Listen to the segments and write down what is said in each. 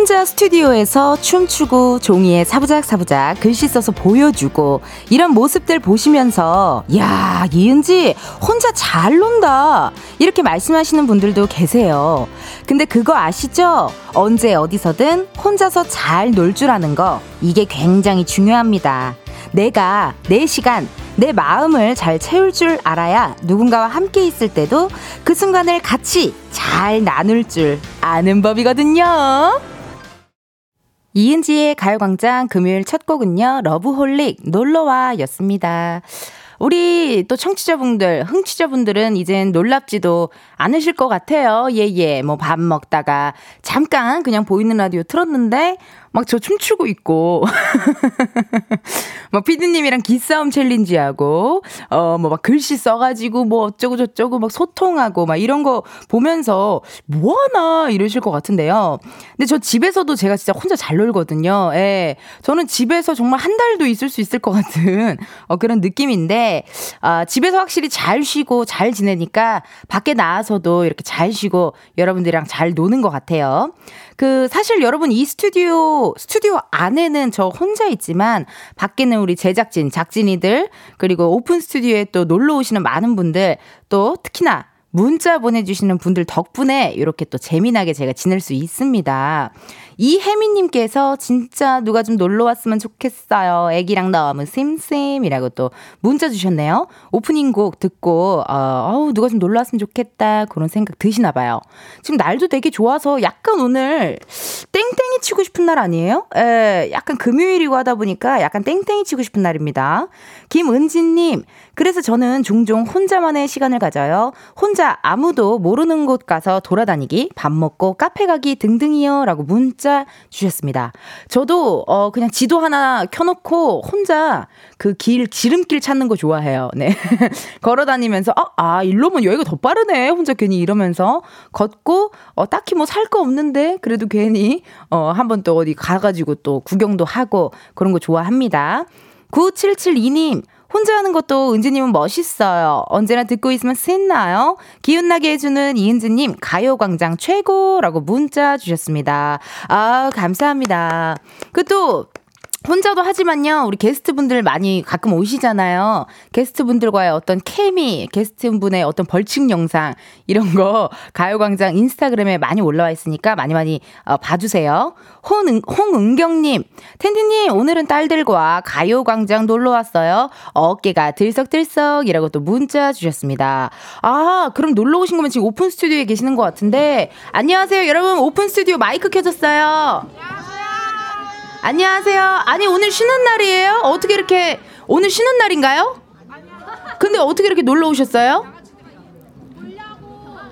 혼자 스튜디오에서 춤추고 종이에 사부작 사부작 글씨 써서 보여주고 이런 모습들 보시면서 야 이은지 혼자 잘 논다 이렇게 말씀하시는 분들도 계세요. 근데 그거 아시죠? 언제 어디서든 혼자서 잘 놀 줄 아는 거 이게 굉장히 중요합니다. 내가 내 시간 내 마음을 잘 채울 줄 알아야 누군가와 함께 있을 때도 그 순간을 같이 잘 나눌 줄 아는 법이거든요. 이은지의 가요광장 금요일 첫 곡은요, 러브홀릭 놀러와 였습니다. 우리 또 청취자분들, 흥취자분들은 이젠 놀랍지도 않으실 것 같아요. 예, 예. 뭐 밥 먹다가 잠깐 그냥 보이는 라디오 틀었는데 막 저 춤추고 있고 막 피디님이랑 기싸움 챌린지 하고 어 뭐 막 글씨 써가지고 뭐 어쩌고 저쩌고 막 소통하고 막 이런 거 보면서 뭐 하나 이러실 것 같은데요. 근데 저 집에서도 제가 진짜 혼자 잘 놀거든요. 예. 저는 집에서 정말 한 달도 있을 수 있을 것 같은 어 그런 느낌인데 아 집에서 확실히 잘 쉬고 잘 지내니까 밖에 나와서도 이렇게 잘 쉬고 여러분들이랑 잘 노는 것 같아요. 그 사실 여러분 이 스튜디오 스튜디오 안에는 저 혼자 있지만 밖에는 우리 제작진, 작진이들 그리고 오픈 스튜디오에 또 놀러 오시는 많은 분들 또 특히나 문자 보내주시는 분들 덕분에 이렇게 또 재미나게 제가 지낼 수 있습니다. 이혜미님께서 진짜 누가 좀 놀러 왔으면 좋겠어요. 애기랑 너무 쌤쌤이라고 또 문자 주셨네요. 오프닝 곡 듣고, 어, 어우, 누가 좀 놀러 왔으면 좋겠다. 그런 생각 드시나 봐요. 지금 날도 되게 좋아서 약간 오늘 땡땡이 치고 싶은 날 아니에요? 에, 약간 금요일이고 하다 보니까 약간 땡땡이 치고 싶은 날입니다. 김은진님, 그래서 저는 종종 혼자만의 시간을 가져요. 혼자 아무도 모르는 곳 가서 돌아다니기, 밥 먹고 카페 가기 등등이요. 라고 문자 주셨습니다. 저도, 어, 그냥 지도 하나 켜놓고 혼자 그 길, 지름길 찾는 거 좋아해요. 네. 걸어 다니면서, 아, 아, 일로면 여기가 더 빠르네. 혼자 괜히 이러면서 걷고, 어, 딱히 뭐 살 거 없는데, 그래도 괜히, 어, 한번 또 어디 가가지고 또 구경도 하고 그런 거 좋아합니다. 9772님, 혼자 하는 것도 은지님은 멋있어요. 언제나 듣고 있으면 신나요? 기운나게 해주는 이은지님, 가요광장 최고라고 문자 주셨습니다. 아, 감사합니다. 그 또, 혼자도 하지만요, 우리 게스트분들 많이 가끔 오시잖아요. 게스트분들과의 어떤 케미, 게스트분의 어떤 벌칙 영상, 이런 거 가요광장 인스타그램에 많이 올라와 있으니까 많이 많이 어, 봐주세요. 홍은, 홍은경님, 텐디님, 오늘은 딸들과 가요광장 놀러 왔어요. 어깨가 들썩들썩이라고 또 문자 주셨습니다. 아, 그럼 놀러 오신 거면 지금 오픈 스튜디오에 계시는 것 같은데, 안녕하세요. 여러분, 오픈 스튜디오 마이크 켜졌어요. 안녕하세요. 아니, 오늘 쉬는 날이에요? 어떻게 이렇게, 오늘 쉬는 날인가요? 근데 어떻게 이렇게 놀러 오셨어요?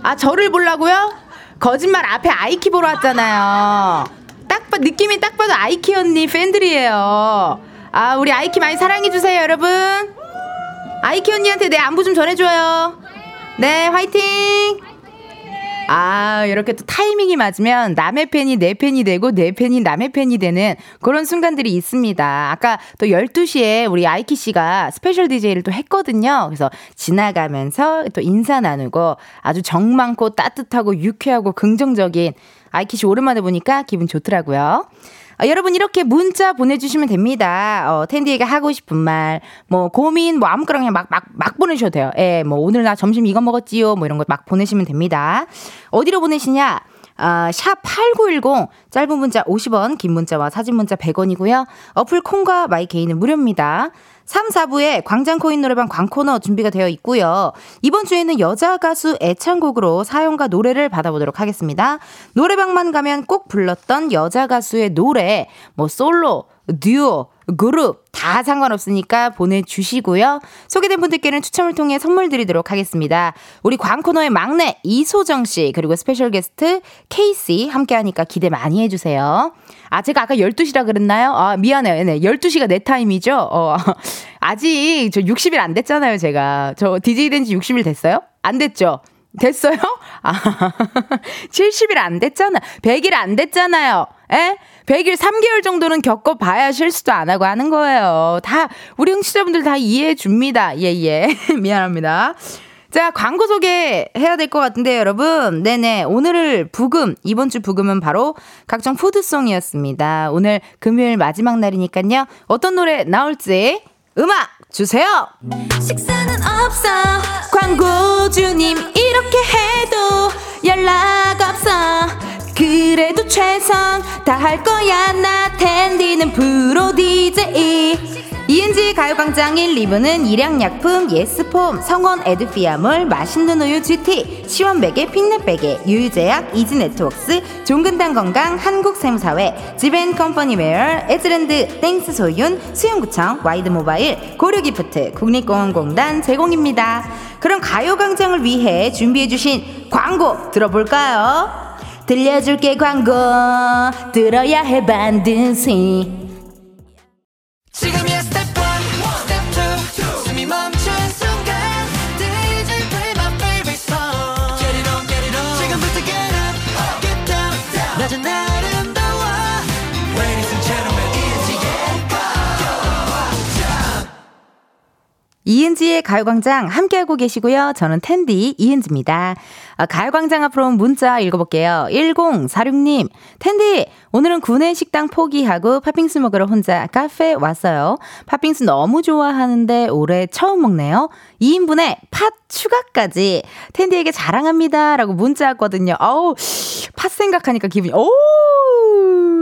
아, 저를 보려고요? 거짓말 앞에 아이키 보러 왔잖아요. 딱 봐, 느낌이 딱 봐도 아이키 언니 팬들이에요. 아, 우리 아이키 많이 사랑해 주세요, 여러분. 아이키 언니한테 내 안부 좀 전해줘요. 네, 화이팅! 아, 이렇게 또 타이밍이 맞으면 남의 팬이 내 팬이 되고 내 팬이 남의 팬이 되는 그런 순간들이 있습니다. 아까 또 12시에 우리 아이키 씨가 special DJ를 또 했거든요. 그래서 지나가면서 또 인사 나누고 아주 정 많고 따뜻하고 유쾌하고 긍정적인 아이키 씨 오랜만에 보니까 기분 좋더라고요. 어, 여러분 이렇게 문자 보내주시면 됩니다. 어, 텐디에게 하고 싶은 말, 뭐 고민, 뭐 아무거나 그냥 막, 막, 막 보내셔도 돼요. 예, 뭐 오늘 나 점심 이거 먹었지요. 뭐 이런 거 막 보내시면 됩니다. 어디로 보내시냐? 아, 샵8910 짧은 문자 50원, 긴 문자와 사진 문자 100원이고요. 어플 콩과 마이케이는 무료입니다. 3, 4부에 광장코인 노래방 광코너 준비가 되어 있고요. 이번 주에는 여자 가수 애창곡으로 사연과 노래를 받아보도록 하겠습니다. 노래방만 가면 꼭 불렀던 여자 가수의 노래, 뭐 솔로, 듀오, 그룹 다 상관없으니까 보내주시고요. 소개된 분들께는 추첨을 통해 선물 드리도록 하겠습니다. 우리 광코너의 막내 이소정 씨 그리고 스페셜 게스트 케이시 함께하니까 기대 많이 해주세요. 아 제가 아까 12시라 그랬나요? 아 미안해요. 네, 12시가 내 타임이죠? 어, 아직 저 60일 안 됐잖아요 제가. 저 DJ 된 지 60일 됐어요? 안 됐죠? 됐어요? 아, 70일 안 됐잖아. 100일 안 됐잖아요. 에? 100일 3개월 정도는 겪어봐야 실수도 안 하고 하는 거예요. 다, 우리 응시자분들 다 이해해 줍니다. 예, 예. 미안합니다. 자, 광고 소개해야 될 것 같은데, 여러분. 네네. 오늘 부금, 이번 주 부금은 바로 각종 푸드송이었습니다. 오늘 금요일 마지막 날이니까요. 어떤 노래 나올지 음악 주세요! 식사는 없어. 광고주님, 이렇게 해도 연락 없어. 그래도 최선 다할 거야, 나 텐디는 프로 DJ. 이은지 가요광장 1, 2부는 일양약품, 예스폼, 성원 에드피아몰, 맛있는 우유 GT, 시원베개, 핑넷베개, 유유제약, 이지네트웍스, 종근당 건강, 한국샘사회, 지벤컴퍼니웨어, 에즈랜드, 땡스 소윤, 수영구청, 와이드모바일, 고려기프트, 국립공원공단 제공입니다. 그럼 가요광장을 위해 준비해주신 광고 들어볼까요? 들려줄게 광고. 들어야 해 반드시. 지금이야 이은지의 가요광장 함께하고 계시고요. 저는 텐디 이은지입니다. 아, 가요광장 앞으로 문자 읽어볼게요. 1046님, 텐디, 오늘은 구내 식당 포기하고 팥빙수 먹으러 혼자 카페 왔어요. 팥빙수 너무 좋아하는데 올해 처음 먹네요. 2인분에 팥 추가까지 텐디에게 자랑합니다. 라고 문자 왔거든요. 어우, 팥 생각하니까 기분이, 오!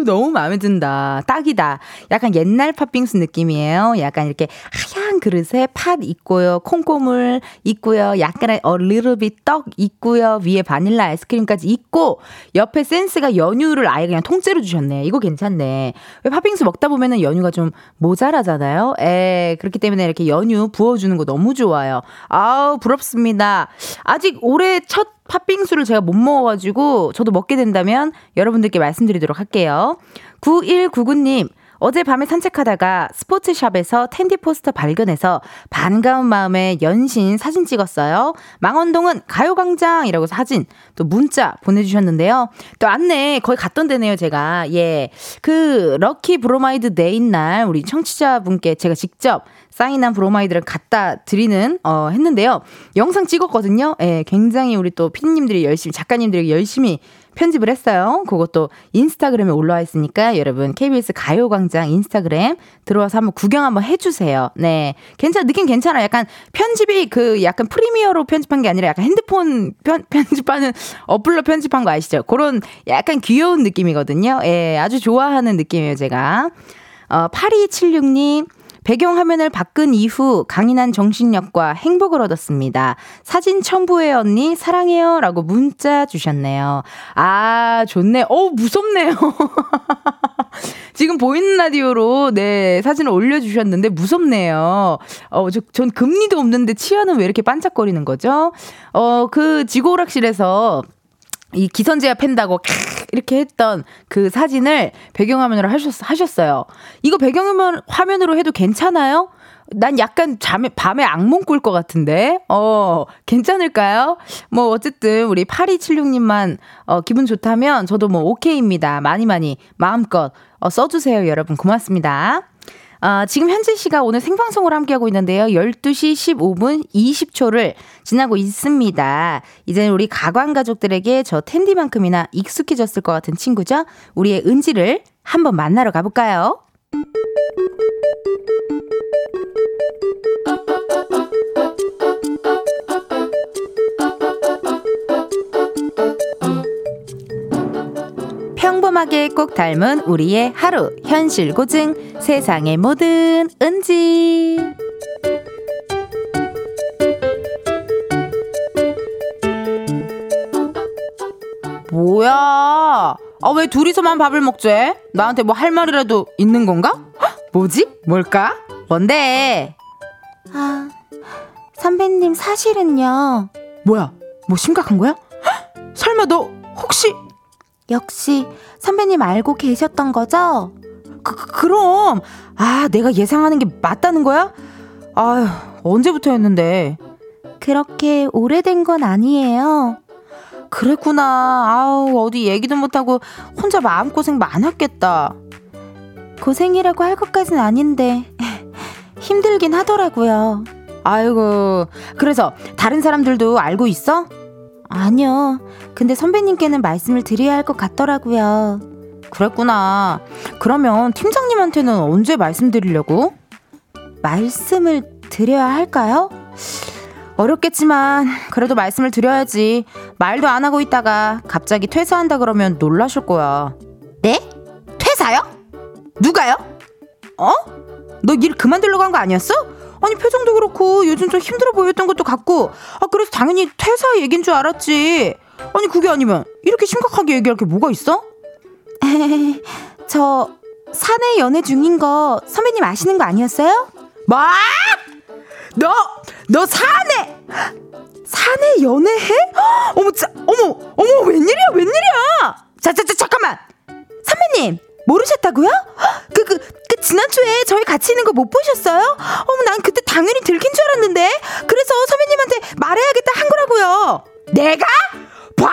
너무 마음에 든다. 딱이다. 약간 옛날 팥빙수 느낌이에요. 약간 이렇게 하얀 그릇에 팥 있고요. 콩고물 있고요. 약간 어 bit 떡 있고요. 위에 바닐라 아이스크림까지 있고 옆에 센스가 연유를 아예 그냥 통째로 주셨네. 이거 괜찮네. 왜 팥빙수 먹다 보면은 연유가 좀 모자라잖아요. 에, 그렇기 때문에 이렇게 연유 부어주는 거 너무 좋아요. 아우, 부럽습니다. 아직 올해 첫 팥빙수를 제가 못 먹어가지고 저도 먹게 된다면 여러분들께 말씀드리도록 할게요. 9199님, 어젯밤에 산책하다가 스포츠샵에서 텐디 포스터 발견해서 반가운 마음에 연신 사진 찍었어요. 망원동은 가요광장이라고 사진 또 문자 보내주셨는데요. 또 안내 거의 갔던 데네요, 제가. 예. 그 lucky 브로마이드 day 날 우리 청취자분께 제가 직접 사인한 브로마이드를 갖다 드리는 어 했는데요. 영상 찍었거든요. 예, 굉장히 우리 또 피디님들이 열심히 작가님들이 열심히 편집을 했어요. 그것도 인스타그램에 올라와 있으니까 여러분 KBS 가요광장 인스타그램 들어와서 한번 구경 한번 해주세요. 네, 괜찮 느낌 괜찮아. 약간 편집이 그 약간 프리미어로 편집한 게 아니라 약간 핸드폰 편, 편집하는 어플로 편집한 거 아시죠? 그런 약간 귀여운 느낌이거든요. 예, 아주 좋아하는 느낌이에요 제가. 어, 8276님, 배경화면을 바꾼 이후 강인한 정신력과 행복을 얻었습니다. 사진 첨부해 언니 사랑해요 라고 문자 주셨네요. 아 좋네. 어 무섭네요. 지금 보이는 라디오로 네 사진을 올려주셨는데 무섭네요. 어, 저, 전 금리도 없는데 치아는 왜 이렇게 반짝거리는 거죠? 어, 그 지구오락실에서 이 기선제압 팬다고 이렇게 했던 그 사진을 배경화면으로 하셨, 하셨어요. 이거 배경화면으로 해도 괜찮아요? 난 약간 잠에, 밤에 악몽 꿀 것 같은데? 어, 괜찮을까요? 뭐, 어쨌든, 우리 8276님만, 어, 기분 좋다면, 저도 뭐, 오케이입니다. 많이 많이, 마음껏, 어, 써주세요, 여러분. 고맙습니다. 어, 지금 현재 시가 오늘 생방송으로 함께하고 있는데요. 12시 15분 20초를 지나고 있습니다. 이제 우리 가관 가족들에게 저 텐디만큼이나 익숙해졌을 것 같은 친구죠. 우리의 은지를 한번 만나러 가볼까요? 평범하게 꼭 닮은 우리의 하루 현실 고증 세상의 모든 은지 뭐야 아 왜 둘이서만 밥을 먹지? 나한테 뭐 할 말이라도 있는 건가? 뭐지? 뭘까? 뭔데? 아 선배님 사실은요 뭐야 뭐 심각한 거야? 설마 너 혹시 역시 선배님 알고 계셨던 거죠? 그, 그, 그럼 아 내가 예상하는 게 맞다는 거야? 아휴 언제부터였는데 그렇게 오래된 건 아니에요 그랬구나. 아우, 어디 얘기도 못하고 혼자 마음고생 많았겠다. 고생이라고 할 것까진 아닌데, 힘들긴 하더라고요. 아이고, 그래서 다른 사람들도 알고 있어? 아니요. 근데 선배님께는 말씀을 드려야 할 것 같더라고요. 그랬구나. 그러면 팀장님한테는 언제 말씀드리려고? 말씀을 드려야 할까요? 어렵겠지만 그래도 말씀을 드려야지. 말도 안 하고 있다가 갑자기 퇴사한다 그러면 놀라실 거야. 네? 퇴사요? 누가요? 어? 너 일 그만두려고 한 거 아니었어? 아니 표정도 그렇고 요즘 좀 힘들어 보였던 것도 같고 아 그래서 당연히 퇴사 얘긴 줄 알았지. 아니 그게 아니면 이렇게 심각하게 얘기할 게 뭐가 있어? 저 사내 연애 중인 거 선배님 아시는 거 아니었어요? 뭐? 너, 너 사내! 사내 연애해? 어머, 자, 어머, 어머, 웬일이야, 웬일이야! 자, 자, 자, 잠깐만! 선배님, 모르셨다고요? 그, 그, 그, 지난주에 저희 같이 있는 거 못 보셨어요? 어머, 난 그때 당연히 들킨 줄 알았는데. 그래서 선배님한테 말해야겠다 한 거라고요. 내가? 봐?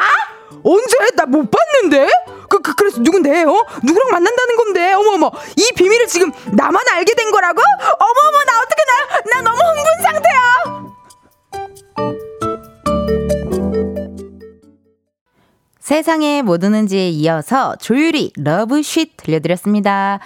언제? 나 못 봤는데? 그, 그, 그래서 누군데, 어? 누구랑 만난다는 건데? 어머어머. 이 비밀을 지금 나만 알게 된 거라고? 어머어머, 나 어떻게 나, 나 너무 흥분 상태야! 세상에 뭐 드는지에 이어서 조유리 러브쉿 들려드렸습니다.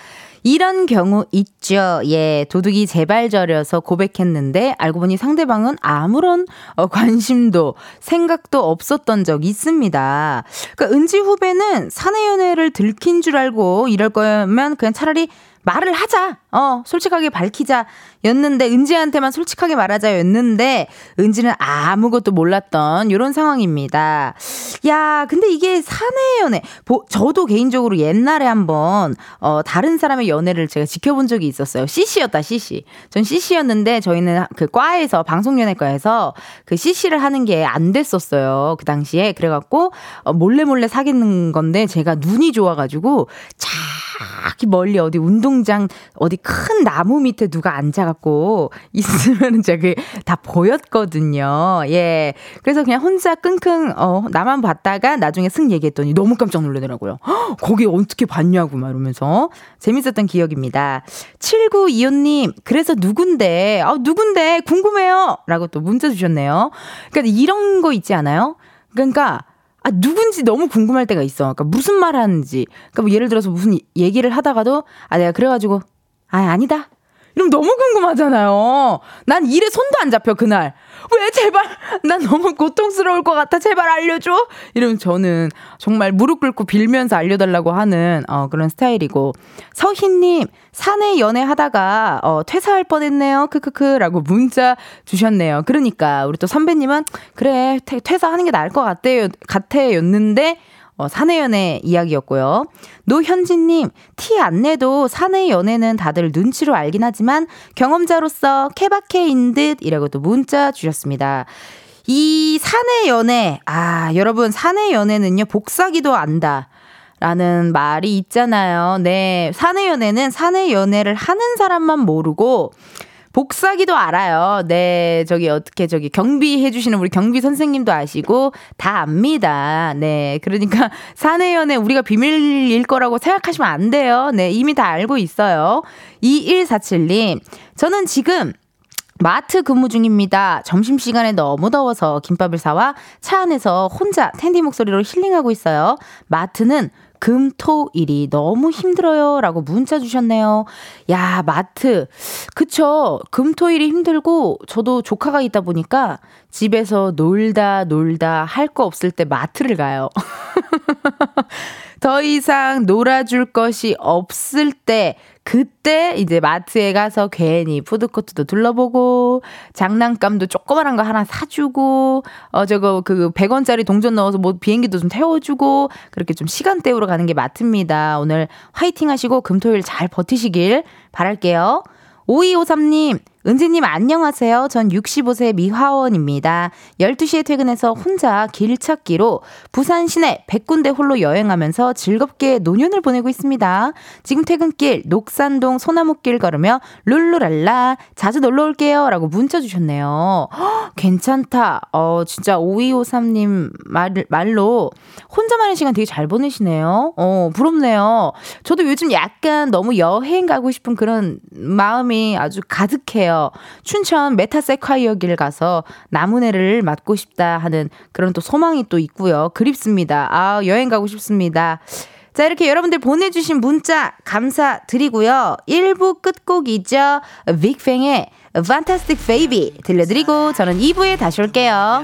이런 경우 있죠. 예, 도둑이 제발 저려서 고백했는데 알고 보니 상대방은 아무런 어, 관심도 생각도 없었던 적 있습니다. 그러니까 은지 후배는 사내 연애를 들킨 줄 알고 이럴 거면 그냥 차라리 말을 하자. 어, 솔직하게 밝히자. 였는데, 은지한테만 솔직하게 말하자. 였는데, 은지는 아무것도 몰랐던 이런 상황입니다. 야, 근데 이게 사내 연애. 보, 저도 개인적으로 옛날에 한번, 어, 다른 사람의 연애를 제가 지켜본 적이 있었어요. CC였다, CC. 전 CC였는데, 저희는 그 과에서, 방송 연예과에서 그 CC를 하는 게 안 됐었어요. 그 당시에. 그래 갖고, 어, 몰래 몰래 사귀는 건데, 제가 눈이 좋아 가지고, 저기 멀리 어디 운동장 어디 큰 나무 밑에 누가 앉아 갖고 있으면 제가 다 보였거든요. 예. 그래서 그냥 혼자 끙끙, 어, 나만 봤다가 나중에 승 얘기했더니 너무 깜짝 놀라더라고요. 거기 어떻게 봤냐고 막 이러면서 재밌었던 기억입니다. 7925님, 그래서 누군데? 아, 누군데? 궁금해요. 라고 또 문자 주셨네요. 그러니까 이런 거 있지 않아요? 그러니까 아, 누군지 너무 궁금할 때가 있어. 그러니까 무슨 말 하는지. 그러니까 뭐 예를 들어서 무슨 얘기를 하다가도, 아, 내가 그래가지고, 아, 아니다. 이러면 너무 궁금하잖아요. 난 일에 손도 안 잡혀, 그날. 왜 제발, 난 너무 고통스러울 것 같아. 제발 알려줘. 이러면 저는 정말 무릎 꿇고 빌면서 알려달라고 하는, 어, 그런 스타일이고. 서희님, 사내 연애하다가, 어, 퇴사할 뻔 했네요. 크크크. 라고 문자 주셨네요. 그러니까, 우리 또 선배님은, 그래, 퇴, 퇴사하는 게 나을 것 같아요. 같아. 였는데, 어, 사내 연애 이야기였고요. 노현진님, 티 안 내도 사내 연애는 다들 눈치로 알긴 하지만 경험자로서 케바케인 듯 이라고 또 문자 주셨습니다. 이 사내 연애, 아, 여러분, 사내 연애는요, 복사기도 안다. 라는 말이 있잖아요. 네. 사내 연애는 사내 연애를 하는 사람만 모르고, 복사기도 알아요. 네, 저기 어떻게 저기 경비 해 주시는 우리 경비 선생님도 아시고 다 압니다. 네, 그러니까 사내연애 우리가 비밀일 거라고 생각하시면 안 돼요. 네, 이미 다 알고 있어요. 2147님, 저는 지금 마트 근무 중입니다. 점심시간에 너무 더워서 김밥을 사와 차 안에서 혼자 텐디 목소리로 힐링하고 있어요. 마트는 금, 토, 일이 너무 힘들어요. 라고 문자 주셨네요. 야, 마트. 그쵸. 금, 토, 일이 힘들고, 저도 조카가 있다 보니까 집에서 놀다, 놀다 할 거 없을 때 마트를 가요. 더 이상 놀아줄 것이 없을 때 그때 이제 마트에 가서 괜히 푸드코트도 둘러보고 장난감도 조그만한 거 하나 사주고 어 저거 그 100원짜리 동전 넣어서 뭐 비행기도 좀 태워주고 그렇게 좀 시간 때우러 가는 게 마트입니다. 오늘 화이팅 하시고 금토일 잘 버티시길 바랄게요. 5253님 은지님 안녕하세요. 전 65세 미화원입니다. 12시에 퇴근해서 혼자 길 찾기로 부산 시내 100군데 홀로 여행하면서 즐겁게 노년을 보내고 있습니다. 지금 퇴근길 녹산동 소나무길 걸으며 룰루랄라 자주 놀러 올게요. 라고 문자 주셨네요. 허, 괜찮다. 어, 진짜 5253님 말, 말로 혼자만의 시간 되게 잘 보내시네요. 어, 부럽네요. 저도 요즘 약간 너무 여행 가고 싶은 그런 마음이 아주 가득해요. 춘천 메타세콰이어 길 가서 나무네를 맞고 싶다 하는 그런 또 소망이 또 있고요. 그립습니다. 아, 여행 가고 싶습니다. 자, 이렇게 여러분들 보내주신 문자 감사드리고요. 1부 끝곡이죠. 빅뱅의 Fantastic Baby 들려드리고 저는 2부에 다시 올게요.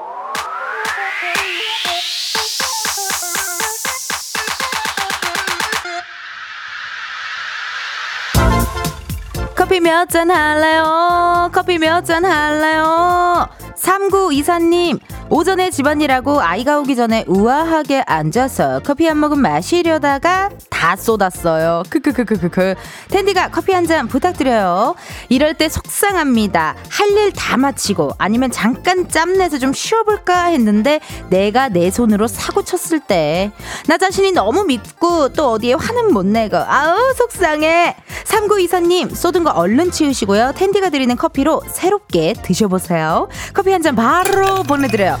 커피 몇 잔 할래요? 커피 몇 잔 할래요? 3924님, 오전에 집안일하고 아이가 오기 전에 우아하게 앉아서 커피 한 모금 마시려다가 다 쏟았어요. 크크크크크크. 텐디가 커피 한 잔 부탁드려요. 이럴 때 속상합니다. 할 일 다 마치고 아니면 잠깐 짬내서 좀 쉬어볼까 했는데 내가 내 손으로 사고 쳤을 때 나 자신이 너무 믿고 또 어디에 화는 못 내고 아우 속상해. 3924님 쏟은 거 얼른 치우시고요. 텐디가 드리는 커피로 새롭게 드셔보세요. 커피 한 잔 바로 보내드려요.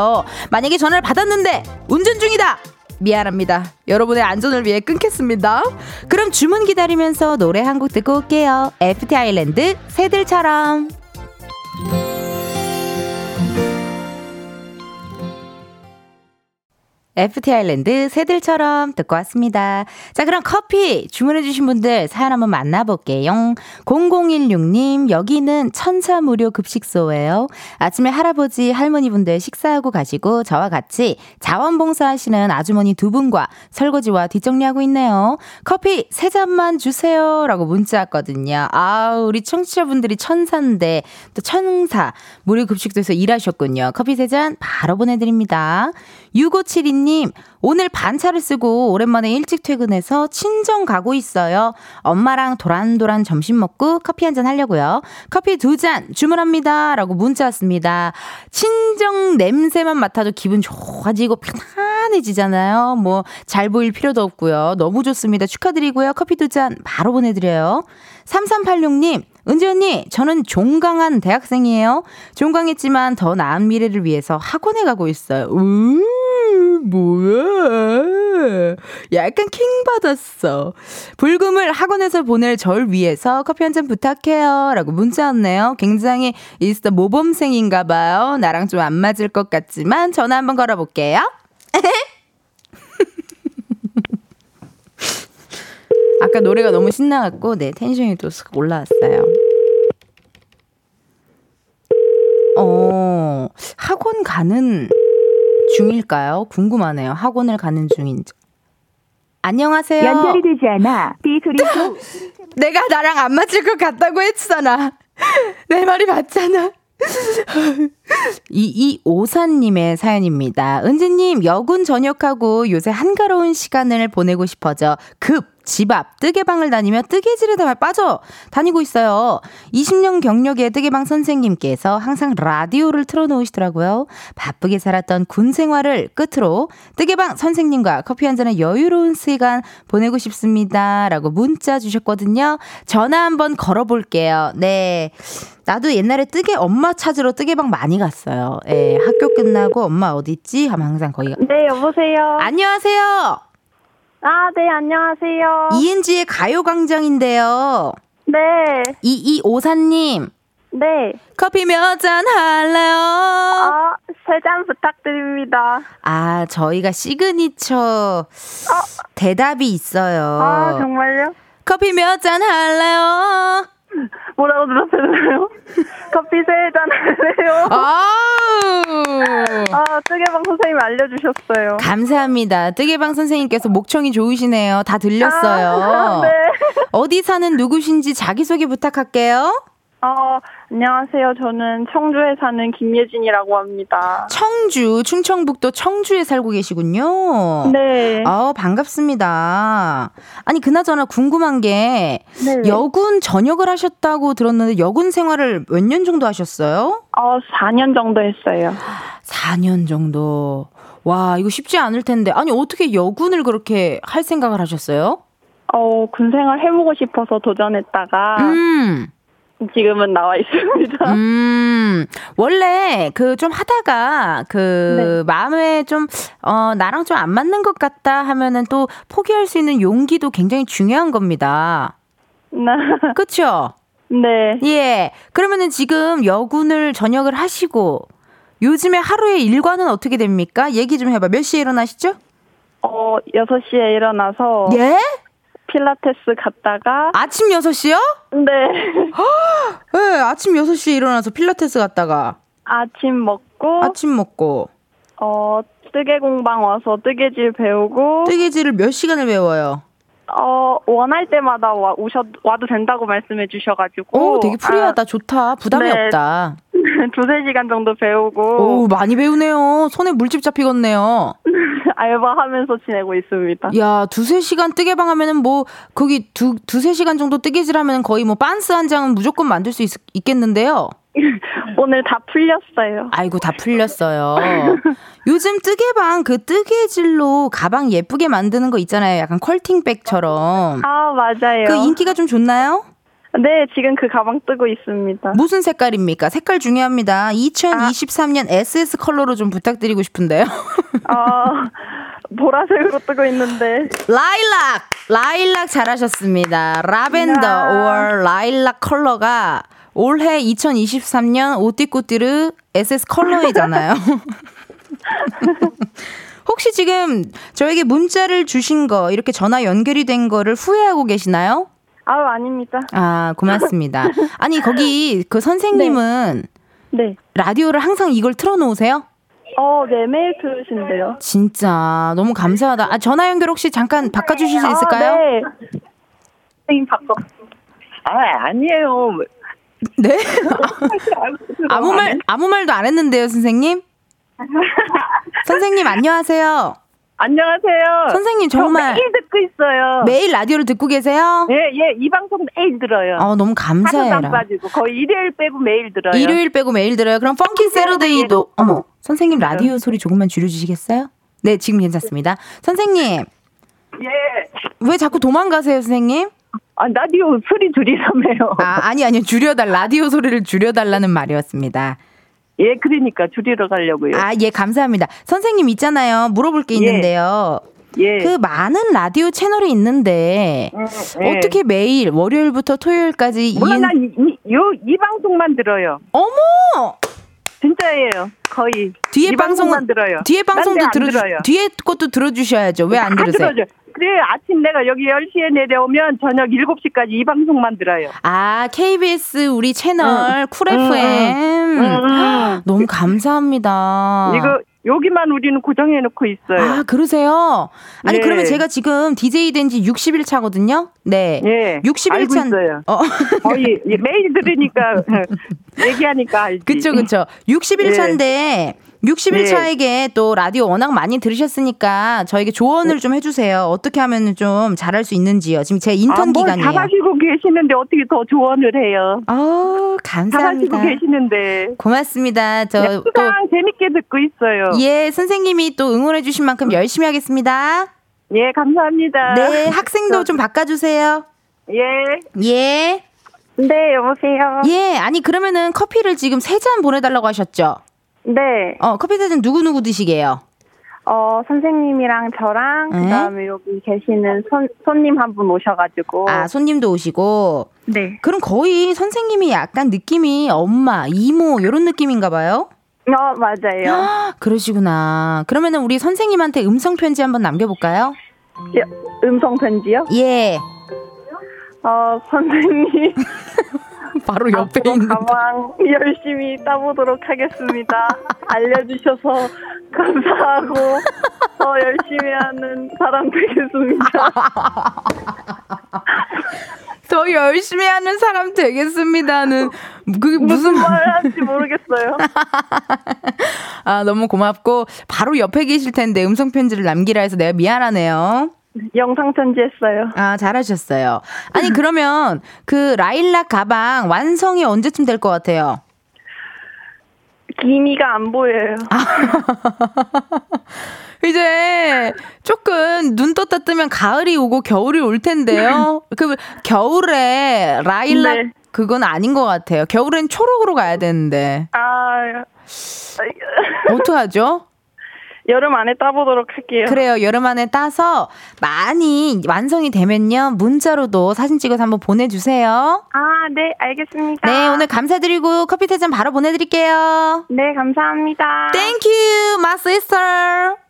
만약에 전화를 받았는데 운전 중이다. 미안합니다. 여러분의 안전을 위해 끊겠습니다. 그럼 주문 기다리면서 노래 한 곡 듣고 올게요. FT 아일랜드 새들처럼. FT 아일랜드 새들처럼 듣고 왔습니다. 자, 그럼 커피 주문해주신 분들 사연 한번 만나볼게요. 0016님, 여기는 천사 무료 급식소예요. 아침에 할아버지, 할머니분들 식사하고 가시고 저와 같이 자원봉사 하시는 아주머니 두 분과 설거지와 뒷정리하고 있네요. 커피 세 잔만 주세요. 라고 문자 왔거든요. 아, 우리 청취자분들이 천사인데 또 천사 무료 급식소에서 일하셨군요. 커피 세 잔 바로 보내드립니다. 6572님, 오늘 반차를 쓰고 오랜만에 일찍 퇴근해서 친정 가고 있어요. 엄마랑 도란도란 점심 먹고 커피 한 잔 하려고요. 커피 두 잔 주문합니다. 라고 문자 왔습니다. 친정 냄새만 맡아도 기분 좋아지고 편안해지잖아요. 뭐, 잘 보일 필요도 없고요. 너무 좋습니다. 축하드리고요. 커피 두 잔 바로 보내드려요. 3386님, 은지 언니, 저는 종강한 대학생이에요. 종강했지만 더 나은 미래를 위해서 학원에 가고 있어요. 음, 뭐야. 약간 킹 받았어. 불금을 학원에서 보낼 절 위해서 커피 한 잔 부탁해요. 라고 문자 왔네요. 굉장히 인스타 모범생인가 봐요. 나랑 좀 안 맞을 것 같지만 전화 한번 걸어볼게요. 아까 노래가 너무 신나갖고 네 텐션이 또 쓱 올라왔어요. 어 학원 가는 중일까요? 궁금하네요. 학원을 가는 중인지. 안녕하세요. 연결이 되지 않아. 삐 소리. 내가 나랑 안 맞을 것 같다고 했잖아. 내 말이 맞잖아. 이이오사님의 사연입니다. 은지님, 여군 전역하고 요새 한가로운 시간을 보내고 싶어져 급 집 앞 뜨개방을 다니며 뜨개질에 다 빠져 다니고 있어요. 20년 경력의 뜨개방 선생님께서 항상 라디오를 틀어놓으시더라고요. 바쁘게 살았던 군 생활을 끝으로 뜨개방 선생님과 커피 한 잔의 여유로운 시간 보내고 싶습니다. 라고 문자 주셨거든요. 전화 한번 걸어볼게요. 네. 나도 옛날에 뜨개 엄마 찾으러 뜨개방 많이 갔어요. 예, 학교 끝나고 엄마 어딨지? 하면 항상 거기 가. 네, 여보세요. 안녕하세요. 아, 네, 안녕하세요. 이은지의 가요광장인데요. 네, 2254님, 네. 커피 몇 잔 할래요? 아, 세잔 부탁드립니다. 아, 저희가 시그니처 대답이 있어요. 아, 정말요? 커피 몇 잔 할래요? 뭐라고 들었어요? 커피 세잔 할래요? 아, 뜨개방 선생님이 알려주셨어요. 감사합니다. 뜨개방 선생님께서 목청이 좋으시네요. 다 들렸어요. 아, 네. 어디 사는 누구신지 자기소개 부탁할게요. 어, 안녕하세요. 저는 청주에 사는 김예진이라고 합니다. 청주, 충청북도 청주에 살고 계시군요. 네. 아, 반갑습니다. 아니, 그나저나 궁금한 게, 네. 여군 전역을 하셨다고 들었는데, 여군 생활을 몇 년 정도 하셨어요? 어, 4년 정도 했어요. 4년 정도. 와, 이거 쉽지 않을 텐데. 아니, 어떻게 여군을 그렇게 할 생각을 하셨어요? 어, 군 생활 해보고 싶어서 도전했다가 음, 지금은 나와 있습니다. 음. 원래 그 좀 하다가 그 네. 마음에 좀, 어, 나랑 좀 안 맞는 것 같다 하면은 또 포기할 수 있는 용기도 굉장히 중요한 겁니다. 그쵸? 네. 예. 그러면은 지금 여군을 전역을 하시고 요즘에 하루의 일과는 어떻게 됩니까? 얘기 좀 해봐. 몇 시에 일어나시죠? 어, 6시에 일어나서 예? 필라테스 갔다가 아침 6시요? 네. 네, 아침 6시에 일어나서 필라테스 갔다가 아침 먹고 아침 먹고 어, 뜨개 공방 와서 뜨개질 배우고 뜨개질을 몇 시간을 배워요? 어, 원할 때마다 와, 오셔, 와도 된다고 말씀해 주셔가지고. 오, 되게 free하다. 좋다. 부담이 네. 없다. 아, 두세 시간 정도 배우고. 오, 많이 배우네요. 손에 물집 잡히겠네요. 알바하면서 지내고 있습니다. 야, 두세 시간 뜨개방 하면은 뭐, 거기 두, 두세 시간 정도 뜨개질 하면은 거의 뭐, 빤스 한 장은 무조건 만들 수 있, 있겠는데요? 오늘 다 풀렸어요. 아이고, 다 풀렸어요. 요즘 뜨개방 그 뜨개질로 가방 예쁘게 만드는 거 있잖아요. 약간 컬팅백처럼. 아, 맞아요. 그 인기가 좀 좋나요? 네, 지금 그 가방 뜨고 있습니다. 무슨 색깔입니까? 색깔 중요합니다. 2023년 SS 컬러로 좀 부탁드리고 싶은데요. 아, 보라색으로 뜨고 있는데. 라일락! 라일락 잘하셨습니다. 라벤더 야. 5월 라일락 컬러가 올해 2023년 오띠꼬띠르 SS 컬러이잖아요. 혹시 지금 저에게 문자를 주신 거, 이렇게 전화 연결이 된 거를 후회하고 계시나요? 아우, 아닙니다. 아, 고맙습니다. 아니, 거기 그 선생님은 네. 라디오를 항상 이걸 틀어 놓으세요? 어, 네, 매일 들으신대요. 진짜 너무 감사하다. 아, 전화 연결 혹시 잠깐 바꿔 주실 수 아, 있을까요? 네. 선생님 바꿔. 아, 아니에요. 네. 아무 말 아무 말도 안 했는데요, 선생님. 선생님 안녕하세요. 안녕하세요. 선생님 저 정말 매일 듣고 있어요. 매일 라디오를 듣고 계세요? 예, 예, 이 방송 매일 들어요. 어, 너무 감사해요. 빠지고 거의 일요일 빼고 매일 들어요. 일요일 빼고 매일 들어요. 그럼 펑키 세러데이도 어머, 선생님 라디오 소리 조금만 줄여 주시겠어요? 네, 지금 괜찮습니다. 선생님, 예. 왜 자꾸 도망가세요, 선생님? 아, 라디오 소리 줄이라며요. 아, 아니 아니요. 줄여 달 라디오 소리를 줄여 달라는 말이었습니다. 예, 그러니까 줄이러 가려고요. 아, 예, 감사합니다. 선생님 있잖아요. 물어볼 게 예. 있는데요. 예. 그 많은 라디오 채널이 있는데 음, 예. 어떻게 매일 월요일부터 토요일까지 몰라, 이은- 난 이, 이, 요, 이 방송만 들어요. 어머 진짜예요. 거의. 뒤에 방송만 들어요. 뒤에 방송도 들어 들어요. 뒤에 것도 들어주셔야죠. 왜 안 다 들으세요? 들어줘. 그래, 아침 내가 여기 10시에 내려오면 저녁 7시까지 이 방송만 들어요. 아 KBS 우리 채널 쿨 응, FM 응, 응. 너무 감사합니다. 이거, 여기만 우리는 고정해 놓고 있어요. 아 그러세요? 아니 예. 그러면 제가 지금 DJ 된 지 60일 차거든요. 네. 예. 60일 알고 찬 있어요. 어. 거의 예, 매일 들으니까 얘기하니까 알지. 그쵸, 그쵸. 60일 예. 차인데, 60일 네. 차에게 또 라디오 워낙 많이 들으셨으니까 저에게 조언을 좀 해주세요. 어떻게 하면 좀 잘할 수 있는지요. 지금 제 인턴 아, 뭘 기간이에요. 잘하시고 계시는데 어떻게 더 조언을 해요? 어, 잘하시고 감사합니다. 계시는데. 고맙습니다. 저 또, 항상 재밌게 듣고 있어요. 예, 선생님이 또 응원해주신 만큼 열심히 하겠습니다. 예, 감사합니다. 네, 학생도 좀 바꿔주세요. 예. 예. 네, 여보세요. 예, 아니, 그러면은 커피를 지금 세 잔 보내달라고 하셨죠? 네. 어, 커피 세잔 누구누구 드시게요? 어, 선생님이랑 저랑 네. 그다음에 여기 계시는 손, 손님 한 분 오셔가지고. 아, 손님도 오시고. 네. 그럼 거의 선생님이 약간 느낌이 엄마, 이모, 이런 느낌인가 봐요? 어, 맞아요. 아, 그러시구나. 그러면은 우리 선생님한테 음성편지 한번 남겨볼까요? 여- 음성 편지요? 예. 어, 선생님. 바로 옆에 앞으로 있는. 가방 열심히 따보도록 하겠습니다. 알려주셔서 감사하고 더 열심히 하는 사람 되겠습니다. 더 열심히 하는 사람 되겠습니다는 그게 무슨 무슨 말 할지 모르겠어요. 아 너무 고맙고 바로 옆에 계실 텐데 음성 편지를 남기라 해서 내가 미안하네요. 영상 편지했어요. 아 잘하셨어요. 아니 그러면 그 라일락 가방 완성이 언제쯤 될 것 같아요? 기미가 안 보여요. 이제 조금 눈 떴다 뜨면 가을이 오고 겨울이 올 텐데요. 그 겨울에 라일락 네. 그건 아닌 것 같아요. 겨울엔 초록으로 가야 되는데 아, 어떡하죠? 여름 안에 따보도록 할게요. 그래요. 여름 안에 따서 많이 완성이 되면요. 문자로도 사진 찍어서 한번 보내주세요. 아, 네, 알겠습니다. 네, 오늘 감사드리고 커피 세잔 바로 보내드릴게요. 네, 감사합니다. Thank you, my sister.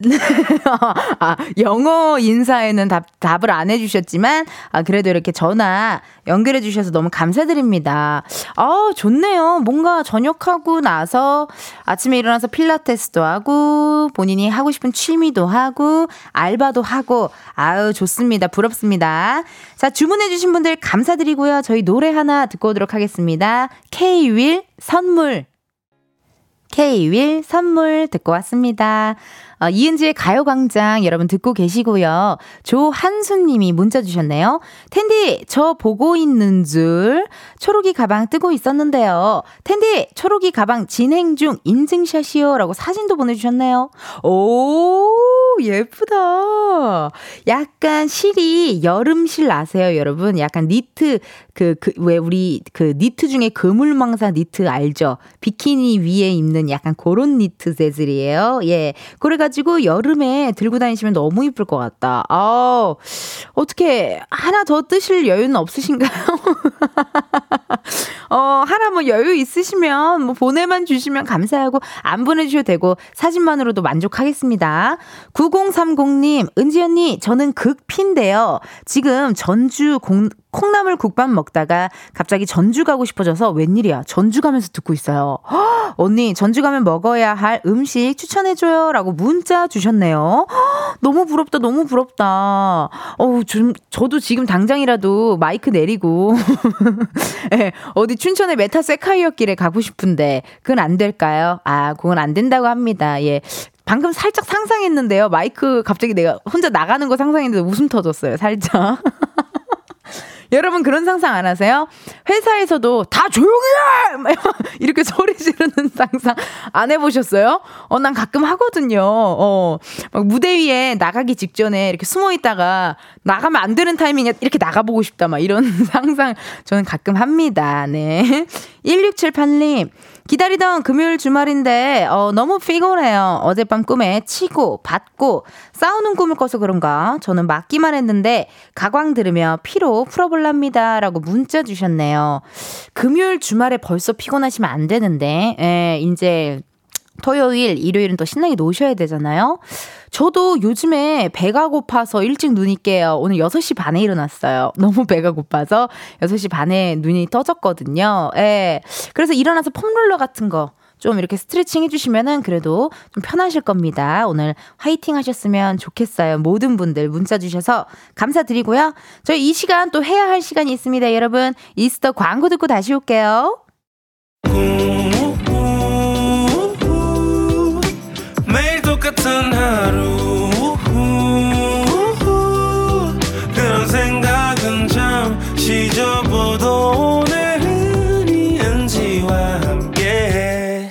아, 영어 인사에는 답, 답을 안 해주셨지만, 아, 그래도 이렇게 전화 연결해주셔서 너무 감사드립니다. 아, 좋네요. 뭔가 저녁하고 나서 아침에 일어나서 필라테스도 하고, 본인이 하고 싶은 취미도 하고, 알바도 하고, 아유, 좋습니다. 부럽습니다. 자, 주문해주신 분들 감사드리고요. 저희 노래 하나 듣고 오도록 하겠습니다. K-윌 선물. K-윌 선물 듣고 왔습니다. 어, 이은지의 가요광장 여러분 듣고 계시고요. 조한수님이 문자 주셨네요. 텐디, 저 보고 있는 줄 초록이 가방 뜨고 있었는데요. 텐디, 초록이 가방 진행 중 인증샷이요. 라고 사진도 보내주셨네요. 오, 예쁘다. 약간 실이 여름실 아세요, 여러분? 약간 니트, 그, 그, 왜 우리 그 니트 중에 그물망사 니트 알죠? 비키니 위에 입는 약간 그런 니트 재질이에요. 예. 그래가지고 여름에 들고 다니시면 너무 이쁠 것 같다. 아 어떻게 하나 더 뜨실 여유는 없으신가요? 어, 하나 뭐 여유 있으시면 뭐 보내만 주시면 감사하고 안 보내주셔도 되고 사진만으로도 만족하겠습니다. 9030님, 은지 언니, 저는 극피인데요. 지금 전주 공, 콩나물 국밥 먹다가 갑자기 전주 가고 싶어져서 웬일이야. 전주 가면서 듣고 있어요. 헉, 언니, 전주 가면 먹어야 할 음식 추천해줘요. 라고 문자 주셨네요. 헉, 너무 부럽다, 너무 부럽다. 어우, 좀, 저도 지금 당장이라도 마이크 내리고, 예, 어디 춘천의 메타 세카이어 길에 가고 싶은데, 그건 안 될까요? 아, 그건 안 된다고 합니다. 예. 방금 살짝 상상했는데요. 마이크 갑자기 내가 혼자 나가는 거 상상했는데 웃음 터졌어요. 살짝. 여러분 그런 상상 안 하세요? 회사에서도 다 조용히 해! 막 이렇게 소리 지르는 상상 안 해보셨어요? 어, 난 가끔 하거든요. 어, 막 무대 위에 나가기 직전에 이렇게 숨어 있다가 나가면 안 되는 타이밍에 이렇게 나가보고 싶다. 막 이런 상상 저는 가끔 합니다. 네. 1678님. 기다리던 금요일 주말인데 어, 너무 피곤해요. 어젯밤 꿈에 치고 받고 싸우는 꿈을 꿔서 그런가 저는 맞기만 했는데 가광 들으며 피로 풀어볼랍니다. 라고 문자 주셨네요. 금요일 주말에 벌써 피곤하시면 안 되는데 예, 이제 토요일, 일요일은 또 신나게 노셔야 되잖아요. 저도 요즘에 배가 고파서 일찍 눈이 깨요. 오늘 6시 반에 일어났어요. 너무 배가 고파서 6시 반에 눈이 떠졌거든요. 예. 그래서 일어나서 폼롤러 같은 거 좀 이렇게 스트레칭 해주시면은 그래도 좀 편하실 겁니다. 오늘 화이팅 하셨으면 좋겠어요. 모든 분들 문자 주셔서 감사드리고요. 저희 이 시간 또 해야 할 시간이 있습니다. 여러분, 이스터 광고 듣고 다시 올게요. 낯선 하루 그런 생각은 잠시 접어도 오늘은 이은지와 함께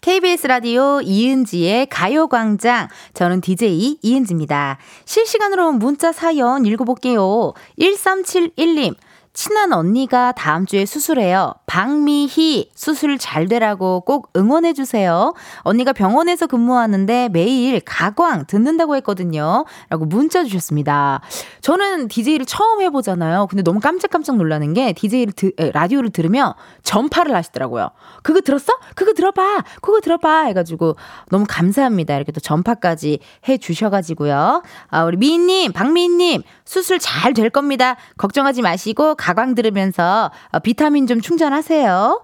KBS 라디오 이은지의 가요광장. 저는 DJ 이은지입니다. 실시간으로 문자 사연 읽어볼게요. 1371님. 친한 언니가 다음 주에 수술해요. 박미희, 수술 잘 되라고 꼭 응원해 주세요. 언니가 병원에서 근무하는데 매일 가광 듣는다고 했거든요. 라고 문자 주셨습니다. 저는 DJ를 처음 해 보잖아요. 근데 너무 깜짝깜짝 놀라는 게 DJ를, 드, 에, 라디오를 들으면 전파를 하시더라고요. 그거 들었어? 그거 들어봐! 그거 들어봐! 해 가지고 너무 감사합니다. 이렇게 또 전파까지 해 주셔 가지고요. 아, 우리 미희님, 박미희님, 수술 잘 될 겁니다. 걱정하지 마시고 가광 들으면서 어, 비타민 좀 충전하세요.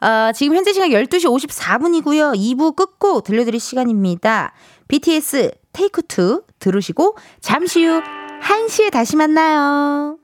어, 지금 현재 시간 12시 54분이고요. 2부 끝곡 들려드릴 시간입니다. BTS Take Two 들으시고 잠시 후 1시에 다시 만나요.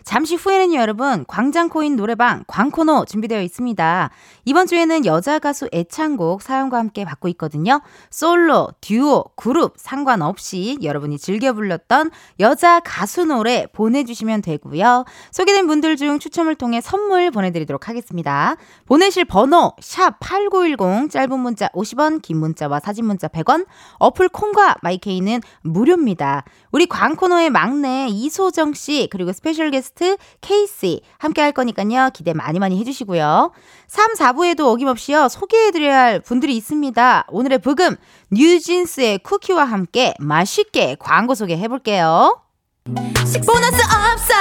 잠시 후에는 여러분 광장코인 노래방 광코노 준비되어 있습니다. 이번 주에는 여자 가수 애창곡 사연과 함께 받고 있거든요. 솔로, 듀오, 그룹 상관없이 여러분이 즐겨 불렀던 여자 가수 노래 보내주시면 되고요. 소개된 분들 중 추첨을 통해 선물 보내드리도록 하겠습니다. 보내실 번호 샵 8910 짧은 문자 50원 긴 문자와 사진 문자 100원 어플 콩과 마이케이는 무료입니다. 우리 광코너의 막내 이소정 씨 그리고 스페셜 게스트 케이시 함께 할 거니까요. 기대 많이 많이 해주시고요. 3, 4부에도 어김없이요. 소개해드려야 할 분들이 있습니다. 오늘의 브금 뉴진스의 쿠키와 함께 맛있게 광고 소개 해볼게요. 보너스 없어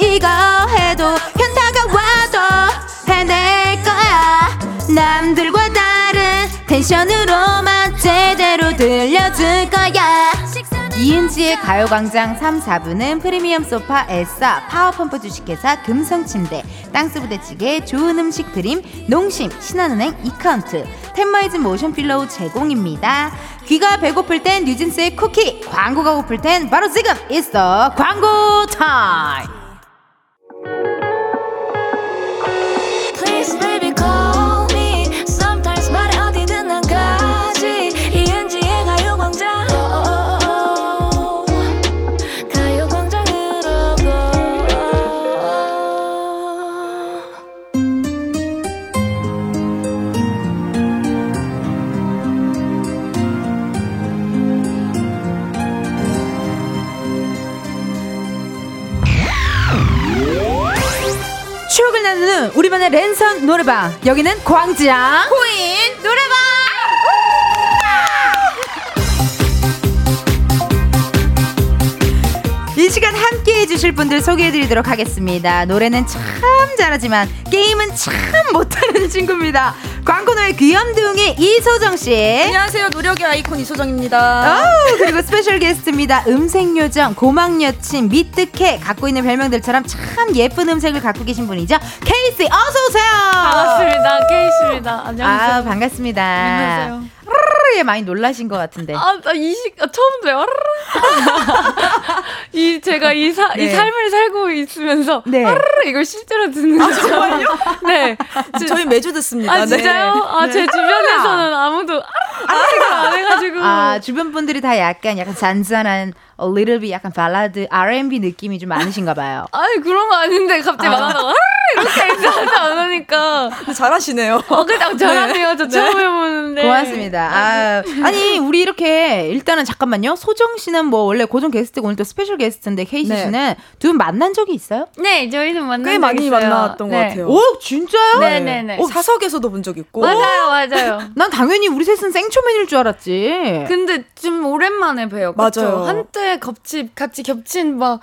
이거 해도 현타가 와도 해낼 거야 남들과 다른 텐션으로만 제대로 들려줄 거야 이은지의 가요광장 3, 4부는 프리미엄 소파 에싸 파워펌프 주식회사 금성침대 땅스부대찌개 좋은 음식 드림 농심 신한은행 이카운트 텐마인즈 모션필로우 제공입니다. 귀가 배고플 땐 뉴진스의 쿠키 광고가 고플 땐 바로 지금 있어 광고 타임 추억을 나누는 우리만의 랜선 노래방 여기는 광장 코인 노래방 이 시간 함께 해주실 분들 소개해드리도록 하겠습니다. 노래는 참 잘하지만 게임은 참 못하는 친구입니다. 광코너의 귀염둥이 이소정 씨. 안녕하세요. 노력의 아이콘 이소정입니다. 어우, 그리고 스페셜 게스트입니다. 음색 요정, 고막 여친, 믿듣케 갖고 있는 별명들처럼 참 예쁜 음색을 갖고 계신 분이죠. 케이씨 어서 오세요. 반갑습니다. 케이씨입니다. 안녕하세요. 아, 반갑습니다. 안녕하세요. 에 많이 놀라신 것 같은데. 아, 나이 시, 아, 처음 봬요. 이, 제가 이 사, 이 네. 삶을 살고 있으면서, 네. 이걸 실제로 듣는 거. 정말요? 네. 저희 매주 듣습니다. 아, 네. 진짜요? 아, 제 주변에서는 아무도, 아, 안 해가지고. 아, 주변 분들이 다 약간 약간 잔잔한 a little bit 약간 발라드 R&B 느낌이 좀 많으신가 봐요. 아니, 그런 거 아닌데, 갑자기 말하다가, 이렇게 하지 않으니까. 잘하시네요. 어, 그냥 잘하네요. 저 처음 해보는데. 고맙습니다. 아, 아니 우리 이렇게 일단은 잠깐만요. 소정 씨는 뭐 원래 고정 게스트고 오늘 또 스페셜 게스트인데 케이시 네. 씨는 두 분 만난 적이 있어요? 네, 저희는 만난 꽤적 많이 있어요. 만났던 것 네. 같아요. 오 진짜요? 네, 네, 네. 어, 사석에서도 본 적 있고. 맞아요, 맞아요. 난 당연히 우리 셋은 생초면일 줄 알았지. 근데 좀 오랜만에 봬요. 맞아요. 한때 겹치, 같이 겹친 막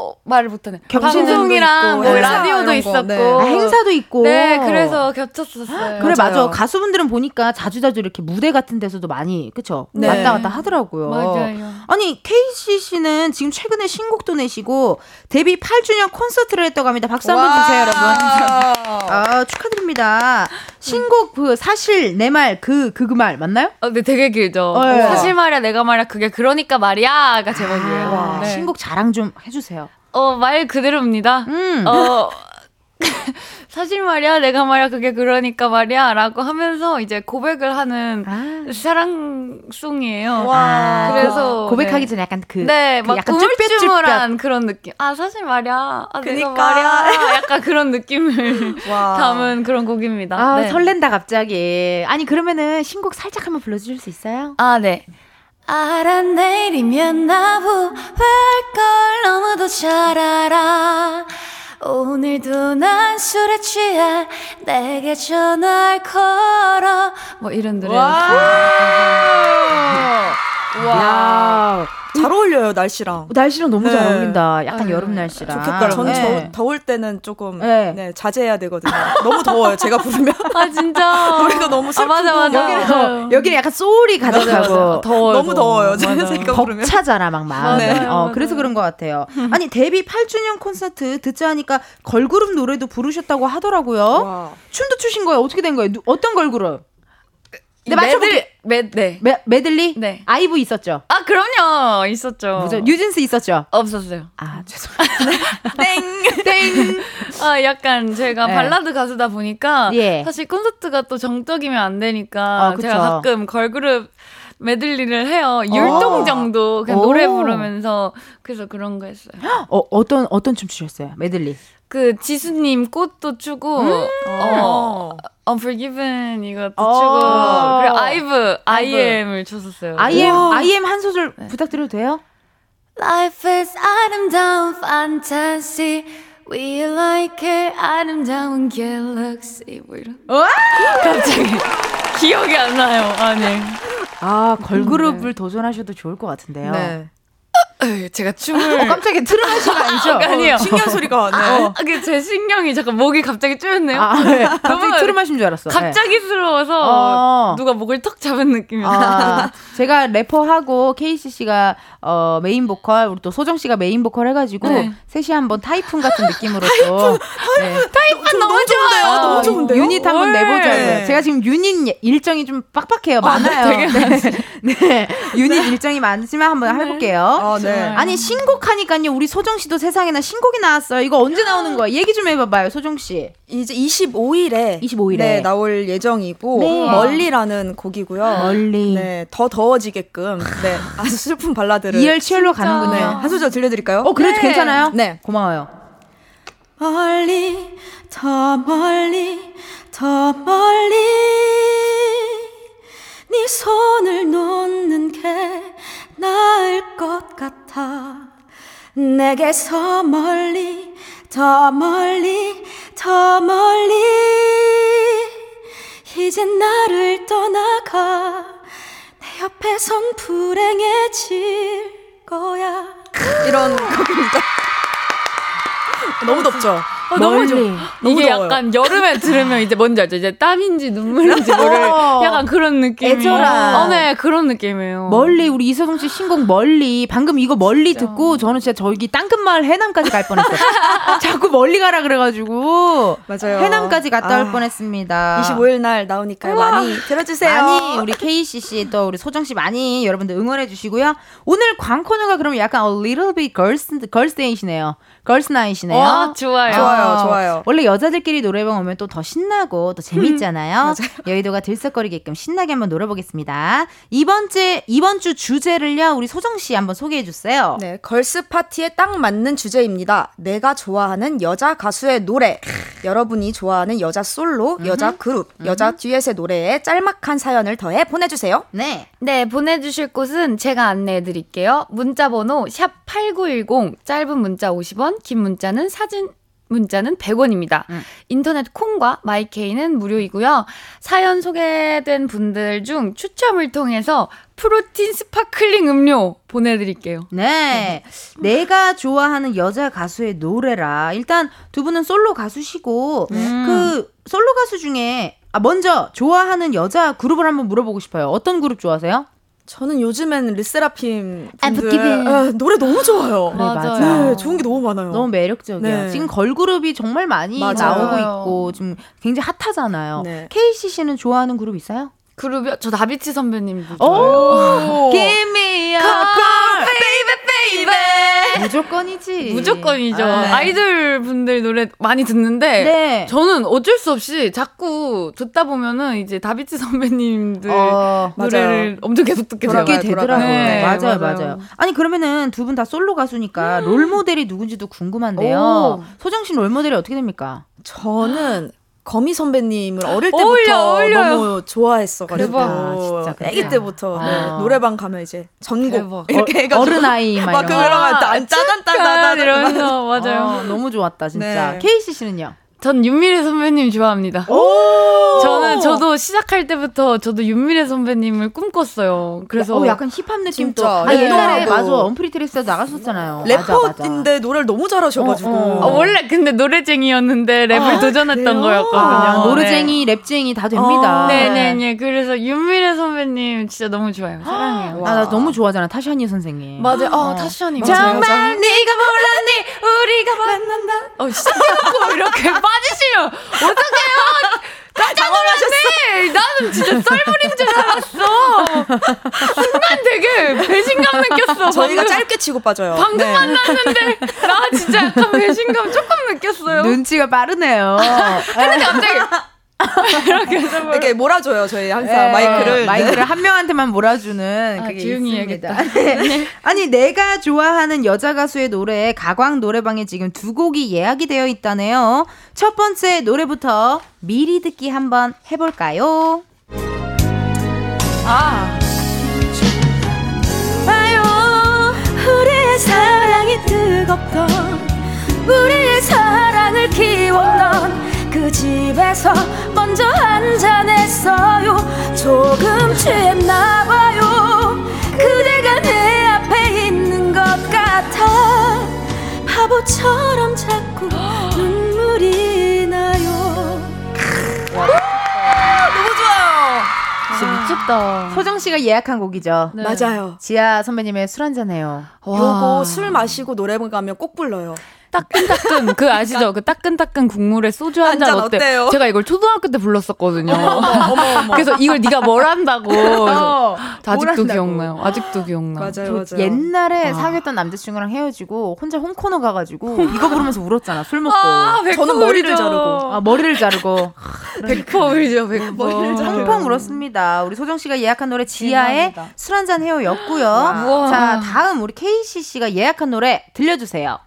어, 말을 못하네. 방송이랑 뭐 행사 라디오도. 있었고. 네. 아, 행사도 있고. 네, 그래서 겹쳤었어요. 그래 맞아. 맞아요. 가수분들은 보니까 자주 자주 이렇게 무대 같은 데서도 많이 그쵸 네. 왔다 갔다 하더라고요. 맞아요. 아니 케이씨 씨는 지금 최근에 신곡도 내시고 데뷔 8주년 콘서트를 했다고 합니다. 박수 한번 주세요, 여러분. 아 축하드립니다. 신곡 그 사실 내 말 그 그 그 말 맞나요? 어, 네, 되게 길죠. 어, 예. 사실 말이야, 내가 말이야, 그게 그러니까 말이야가 제목이에요. 와, 네. 신곡 자랑 좀 해주세요. 어, 말 그대로입니다. 음. 어, 사실 말이야, 내가 말이야, 그게 그러니까 말이야, 라고 하면서 이제 고백을 하는 아. 사랑송이에요. 와. 그래서. 고백하기 네. 전에 약간 그, 네, 그 막 약간 우물쭈물한 그런 느낌. 아, 사실 말이야. 아, 그니까. 말이야. 약간 그런 느낌을 와. 담은 그런 곡입니다. 아 네. 설렌다 갑자기. 아니 그러면은 신곡 살짝 한번 불러주실 수 있어요? 아, 네. 알아내리면 나부할 걸 너무도 잘 알아. 오늘도 난 술에 취해 내게 전화를 걸어. 뭐 이런 노래. 와. 잘 어울려요 날씨랑. 날씨랑 너무 잘 네. 어울린다. 약간 네. 여름 날씨랑. 좋겠다. 저는 네. 저, 더울 때는 조금 네. 네. 자제해야 되거든요. 너무 더워요. 제가 부르면 아, 진짜. 노래가 너무 아, 슬프고 맞아, 맞아. 여기는 더, 여기는 약간 소울이 가득하고 더워요. 너무 더워요. 제가 부르면. 벅차잖아 막 마음이. 맞아요, 어, 맞아요. 그래서 그런 것 같아요. 아니 데뷔 8주년 콘서트 듣자 하니까 걸그룹 노래도 부르셨다고 하더라고요. 와. 춤도 추신 거예요. 어떻게 된 거예요? 누- 어떤 걸그룹? 네 맞춰볼게. 메들, 메, 네. 메, 메들리? 네. 아이브 있었죠. 아, 그럼요. 있었죠. 무슨 뉴진스 있었죠. 없었어요. 아 죄송합니다. 땡. 땡. 아, 약간 제가 네. 발라드 가수다 보니까 예. 사실 콘서트가 또 정적이면 안 되니까 아. 제가 가끔 걸그룹 메들리를 해요. 율동 정도 그냥 노래 오. 부르면서 그래서 그런 거 했어요. 어 어떤 어떤 춤 추셨어요? 메들리. 그 지수님 꽃도 추고 음. 어 Unforgiven 이것도 어. 추고 그리고 아이브. I AM을 췄었어요. I AM 와. I AM 한 소절 부탁드려도 돼요? Life is 아름다운 fantasy We like it 아름다운 galaxy 뭐 이런 갑자기 기억이 안 나요. 아 네. 아 걸그룹을 도전하셔도 좋을 것 같은데요. 네. 제가 춤을 어, 깜짝이야 트름하신 거 아니죠? 아니요. 신기한 소리가 네. 아, 그게 제 신경이 잠깐 목이 갑자기 쪼였네요. 아, 네. 갑자기 너무 트름하신 줄 알았어. 네. 갑자기 스러워서 어. 누가 목을 턱 잡은 느낌이었어요. 아, 제가 래퍼하고 케이시 씨가 어, 메인 보컬, 우리 또 소정 씨가 메인 보컬 해가지고 네. 셋이 한번 타이푼 같은 느낌으로 또 네. 타이푼 너무 좋아요. 어, 너무 좋은데요? 유닛 한번 네. 내보자고요. 제가 지금 유닛 일정이 좀 빡빡해요. 많아요. 되게 네. 네. 유닛 일정이 많지만 한번 해볼게요. 아, 네. 아니 신곡 하니까요. 우리 소정 씨도 세상에나 신곡이 나왔어요. 이거 언제 나오는 거야? 얘기 좀 해봐봐요, 소정 씨. 이제 25일에 25일 에. 네, 나올 예정이고 네. 멀리라는 곡이고요. 멀리. 네, 더 더워지게끔 네, 아주 슬픈 발라드를 이열 치열로 네, 가는군요. 한 소절 들려드릴까요? 어, 그래도 네. 괜찮아요? 네. 고마워요. 멀리 더 멀리 더 멀리 네 손을 놓는 게 나을 것 같아. 내게서 멀리 더 멀리 더 멀리. 이젠 나를 떠나가. 내 옆에선 불행해질 거야. 이런 곡입니다. 너무 덥죠? 어, 너무 좋아. 이게 더워요. 약간 여름에 들으면 이제 뭔지 알죠? 이제 땀인지 눈물인지 모를 어. 약간 그런 느낌. 애절한. 어, 네, 그런 느낌이에요. 멀리 우리 이서동 씨 신곡 멀리 방금 이거 멀리 듣고 저는 진짜 저기 땅끝마을 해남까지 갈 뻔했어요. 자꾸 멀리 가라 그래가지고 맞아요. 해남까지 갔다 올 아, 뻔했습니다. 25일 날 나오니까요. 많이 들어주세요. 많이 우리 KCC 또 우리 소정 씨 많이 여러분들 응원해 주시고요. 오늘 광 코너가 그러면 약간 a little bit girls girls day이시네요. Night이네요. 와, 좋아요. 좋아요, 어, 좋아요. 원래 여자들끼리 노래방 오면 또 더 신나고 또 재밌잖아요. 여의도가 들썩거리게끔 신나게 한번 놀아보겠습니다. 이번 주 이번 주 주제를요 우리 소정 씨 한번 소개해 주세요. 네, 걸스 파티에 딱 맞는 주제입니다. 내가 좋아하는 여자 가수의 노래. 여러분이 좋아하는 여자 솔로, 여자 그룹, 여자 듀엣의 노래에 짤막한 사연을 더해 보내주세요. 네. 네, 보내주실 곳은 제가 안내해 드릴게요. 문자 번호 샵8910, 짧은 문자 50원, 긴 문자는 사진, 문자는 100원입니다. 음. 인터넷 콩과 마이케이는 무료이고요. 사연 소개된 분들 중 추첨을 통해서 프로틴 sparkling 음료 보내드릴게요. 네. 내가 좋아하는 여자 가수의 노래라. 일단 두 분은 솔로 가수시고 음. 그 솔로 가수 중에 아 먼저 좋아하는 여자 그룹을 한번 물어보고 싶어요. 어떤 그룹 좋아하세요? 저는 요즘엔 르세라핌 아, 분들. 아, 노래 너무 좋아요. 그래, 맞아. 네, 좋은 게 너무 많아요. 너무 매력적이야. 네. 지금 걸그룹이 정말 많이 맞아요. 나오고 있고 지금 굉장히 핫하잖아요. 네. KC 씨는 좋아하는 그룹 있어요? 그룹이요? 저 다비치 선배님도 오, 좋아해요. Give me a call, baby, baby. 무조건이지. 무조건이죠. 아, 네. 아이돌 분들 노래 많이 듣는데 네. 저는 어쩔 수 없이 자꾸 듣다 보면은 이제 다비치 선배님들 어, 노래를 엄청 계속 듣게 돼요. 그렇게 되더라고요. 네, 맞아요, 맞아요, 아니 그러면은 두 분 다 솔로 가수니까 롤 모델이 누군지도 궁금한데요. 오. 소정 씨롤 모델이 어떻게 됩니까? 저는 거미 선배님을 어릴 때부터 어울려. 너무 좋아했어가지고 그래요? 아기 때부터 네, 아. 노래방 가면 이제 전곡. 이렇게 어, 해가지고 어른 아이 막 막 그런 거. 거안 짜잔따다다 이러면서 맞아요. 어, 너무 좋았다 진짜. 네. 케이씨 씨는요? 전 윤미래 선배님 좋아합니다. 오! 저는 저도 시작할 때부터 저도 윤미래 선배님을 꿈꿨어요. 그래서 어, 약간 힙합 느낌 또. 진짜. 아, 옛날에 네. 맞아. 언프리트리스에 나갔었잖아요. 맞아, 맞아. 래퍼인데 노래를 너무 잘하셔가지고 어, 아, 원래 근데 노래쟁이였는데 랩을 아, 도전했던 그래요? 거였거든요. 아, 노래쟁이, 랩쟁이 다 됩니다. 어, 네네네. 그래서 윤미래 선배님 진짜 너무 좋아요. 사랑해요. 아, 나 너무 좋아하잖아. 타샤니 선생님. 맞아요. 어, 타샤님. 맞아요. 정말 네가 몰랐니? 우리가 만난다. 어, 시작해놓고 이렇게 빠지시면 어떡해요? 깜짝 놀랐네. 나는 진짜 썰물인 줄 알았어. 순간 되게 배신감 느꼈어. 저희가 방금, 짧게 치고 빠져요. 방금 네. 만났는데 나 진짜 약간 배신감 조금 느꼈어요. 눈치가 빠르네요. 근데 갑자기 이렇게 해서 뭐- 이렇게 몰아줘요 저희 항상 네, 마이크를 마이크를 한 명한테만 몰아주는 아, 그게 있습니다. 네. 아니 내가 좋아하는 여자 가수의 노래 가광 노래방에 지금 두 곡이 예약이 되어 있다네요. 첫 번째 노래부터 미리 듣기 한번 해볼까요? 아. 봐요 우리의 사랑이 뜨겁던 우리의 사랑을 키웠던 그 집에서 먼저 한잔했어요 조금 취했나봐요 그대가 내 앞에 있는 것 같아 바보처럼 자꾸 눈물이 나요 너무 좋아요. 진짜 미쳤다. 소정 씨가 예약한 곡이죠. 네. 맞아요. 지아 선배님의 술 한잔 해요. 요거 술 마시고 노래방 가면 꼭 불러요. 따끈따끈 그 아시죠? 그 따끈따끈 국물에 소주 한 잔 어때? 어때요? 제가 이걸 초등학교 때 불렀었거든요. 어머 어머. 그래서 이걸 네가 뭘 한다고. 어, 아직도 뭘 한다고. 기억나요. 아직도 기억나. 맞아요 맞아요. 옛날에 아. 사귀었던 남자친구랑 헤어지고 혼자 홈코너 가가지고 이거 부르면서 울었잖아. 술 먹고. 아, 저는 머리를 자르고. 아, 머리를 자르고. 100% 울죠, 100%. 머리를 자르고. 펑펑 울었습니다. 우리 소정 씨가 예약한 노래 대박이다. 술 한잔 해요였고요. 우와. 자, 다음 우리 KC 씨가 예약한 노래 들려주세요.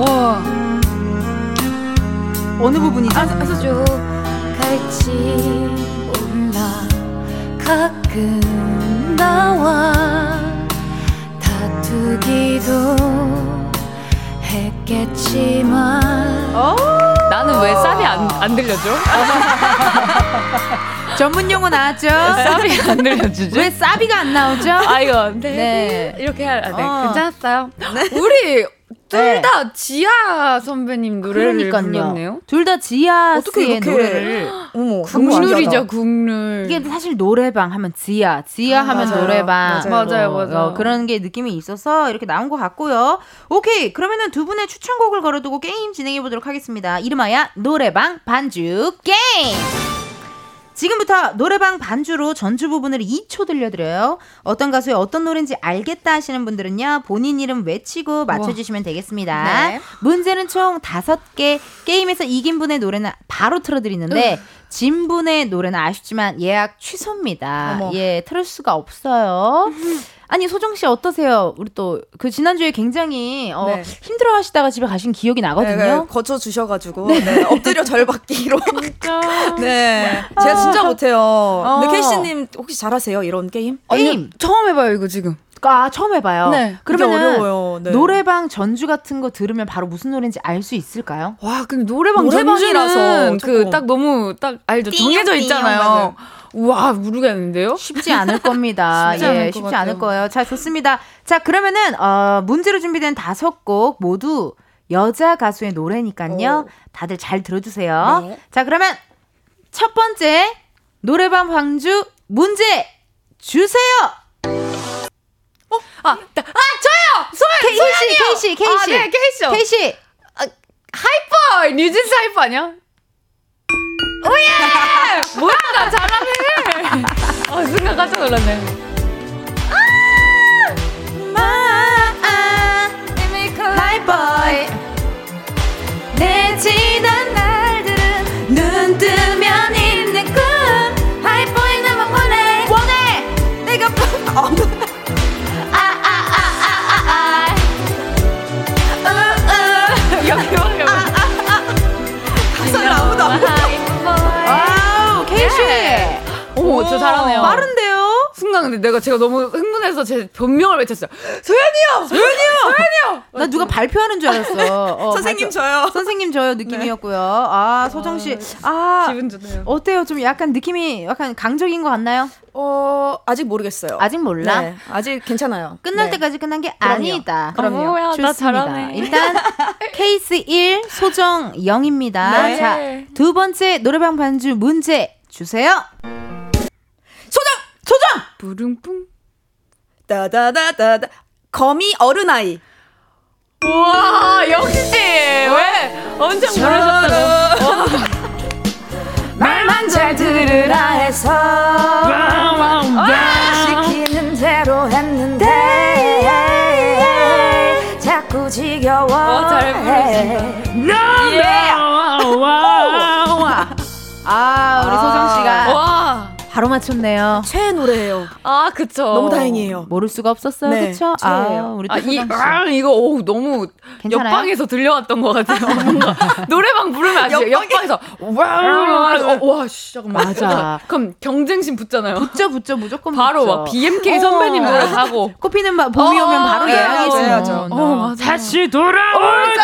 와. 어느 부분이죠? 아주 갈지 몰라 가끔 나와 다투기도 했겠지만 나는 왜 쌉이 안, 안 들려줘? 전문 용어 나왔죠? 쌉이 안 들려주지? 왜 사비가 안 나오죠? 아, 이거. 네. 네. 이렇게 해야 돼. 어. 괜찮았어요. 우리 네. 둘다 지아 선배님 노래를 불렀네요. 둘 다 지아 어떻게 씨의 노래를 어머 국룰이죠, 국룰. 이게 사실 노래방 하면 지아, 지아 아, 하면 맞아요. 노래방. 맞아요. 맞아요, 맞아요. 어, 그런 게 느낌이 있어서 이렇게 나온 것 같고요. 오케이. 그러면은 두 분의 추천곡을 걸어두고 게임 진행해 보도록 하겠습니다. 이름하여 노래방 반주 게임! 지금부터 노래방 반주로 전주 부분을 2초 들려드려요. 어떤 가수의 어떤 노래인지 알겠다 하시는 분들은요, 본인 이름 외치고 맞춰주시면 되겠습니다. 네. 문제는 총 5개. 게임에서 이긴 분의 노래는 바로 틀어드리는데, 진 분의 노래는 아쉽지만 예약 취소입니다. 어머. 예, 틀을 수가 없어요. 아니, 소정 씨 어떠세요? 우리 또 그 지난주에 굉장히 어, 네. 힘들어 하시다가 집에 가신 기억이 나거든요. 거쳐 주셔 가지고 네, 엎드려 절받기로. 네, 제가 진짜 못 해요. 어. 근데 케이씨님 혹시 잘하세요 이런 게임? 게임! 처음 해 봐요, 이거 지금. 아, 처음 해봐요. 네. 그러면 어려워요. 네. 노래방 전주 같은 거 들으면 바로 무슨 노래인지 알 수 있을까요? 와, 근데 노래방 노래방이라서. 그 딱 너무 딱 알죠. 정해져 띵, 있잖아요. 와, 모르겠는데요? 쉽지 않을 겁니다. 쉽지 예, 않을 것 쉽지 같아요. 않을 거예요. 자, 좋습니다. 자, 그러면은 어, 문제로 준비된 다섯 곡 모두 여자 가수의 노래니까요. 다들 잘 들어주세요. 네. 자, 그러면 첫 번째 노래방 반주 문제 주세요. 아, 나- 아, 저요! 소연, 케이 씨, 케이 씨, 케이 씨. 아, 네, 케이시요. 케이시. Hype Boy! 뉴진스 Hype Boy 아니야? Oh yeah! 뭐야, 나 잘하네! 아, 순간 깜짝 놀랐네. 오, 저 잘하네요. 빠른데요? 순간 근데 내가 제가 너무 흥분해서 제 변명을 외쳤어요. 소연이요! 소연이요! 소연이요! 나 누가 발표하는 줄 알았어 어, 선생님 발표- 저요. 선생님 저요 느낌이었고요 아 소정 씨 아 기분 좋네요. 어때요 좀 약간 느낌이 약간 강적인 것 같나요? 어, 아직 모르겠어요. 아직 몰라 네, 아직 괜찮아요. 끝날 네. 때까지 끝난 게 그럼요. 아니다. 그럼요. 어, 뭐야, 나 좋습니다. 잘하네. 일단 케이스 1 소정 0입니다. 네. 자, 두 번째 노래방 반주 문제 주세요. 소정! 소정! 부릉뿡. 따다다다다. 거미 어른아이. 와, 역시! 왜? 엄청 모르셨어요? 말만 잘 들으라 해서 시키는 대로 했는데 자꾸 지겨워 어, 잘 부르신다. 아, 우리 소정 씨가 와. 바로 맞췄네요. 최애 노래예요. 아, 그쵸. 너무 다행이에요. 모를 수가 없었어요. 네, 그쵸? 아, 최애예요. 우리 또 아, 이. 아, 이거, 오, 너무 괜찮아요? 옆방에서 들려왔던 것 같아요. 뭔가 노래방 부르면 아시죠? 옆방에서 와, 어, 와, 씨, 잠깐만. 맞아. 그럼 경쟁심 붙잖아요. 붙죠, 붙죠, 무조건 바로 붙죠. 막 BMK 선배님 어. 노래 하고. 코피는 바- 봄이 어, 오면 바로 네, 예약이죠. 맞아요. 어, 맞아. 다시 돌아올까?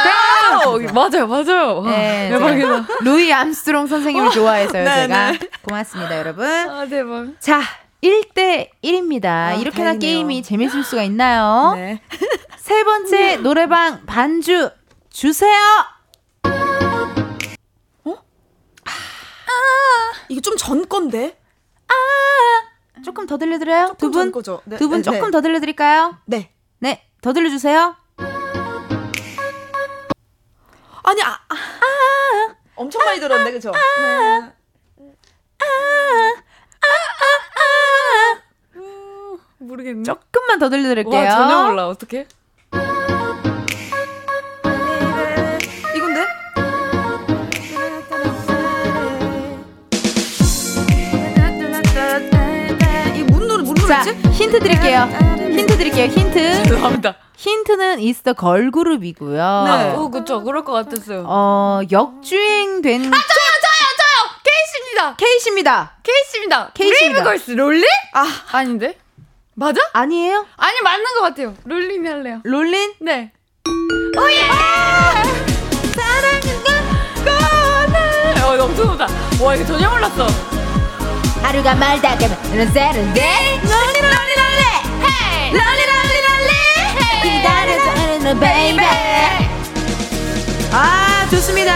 맞아요, 맞아요. 와, 네, 대박이다. 루이 암스트롱 선생님을 좋아해서요, 네, 제가. 네. 고맙습니다, 여러분. 아, 대박. 자, 1대 1입니다. 아, 이렇게나 다행이네요. 게임이 재밌을 수가 있나요? 네. 세 번째 노래방 반주 주세요. 이게 좀 전 건데? 조금 더 들려드려요? 두 조금 전 분? 거죠. 네, 두분 네, 조금 네. 더 들려드릴까요? 네. 네, 더 들려주세요. 아니, 아, 아, 엄청 많이 들었네, 그죠? 네. 모르겠네. 조금만 더 들려드릴게요. 와, 전혀 몰라. 어떡해? 이건데? 이 무슨 노래, 무슨 자, 노래지? 힌트 드릴게요. 힌트 드릴게요. 힌트. 죄송합니다. 힌트는 이스터 걸그룹이고요. 네. 어, 그쵸. 그럴 것 같았어요. 어, 역주행된 저요, 저요, 저요! 케이시입니다. 케이시입니다. 케이시입니다. 케이시입니다. 브레이브걸스 Rollin'? 아, 아닌데? 맞아? 아니에요? 아니, 맞는 것 같아요. Rollin'이 할래요. Rollin'? 네. Oh yeah! 사랑은. 어, 너무 좋다. 와, 이거 전혀 몰랐어. 하루가 멀다 가면 세련돼 롤리 롤리 롤리 헤이! 롤리 롤리 롤리 기다려줘 베이베 아 좋습니다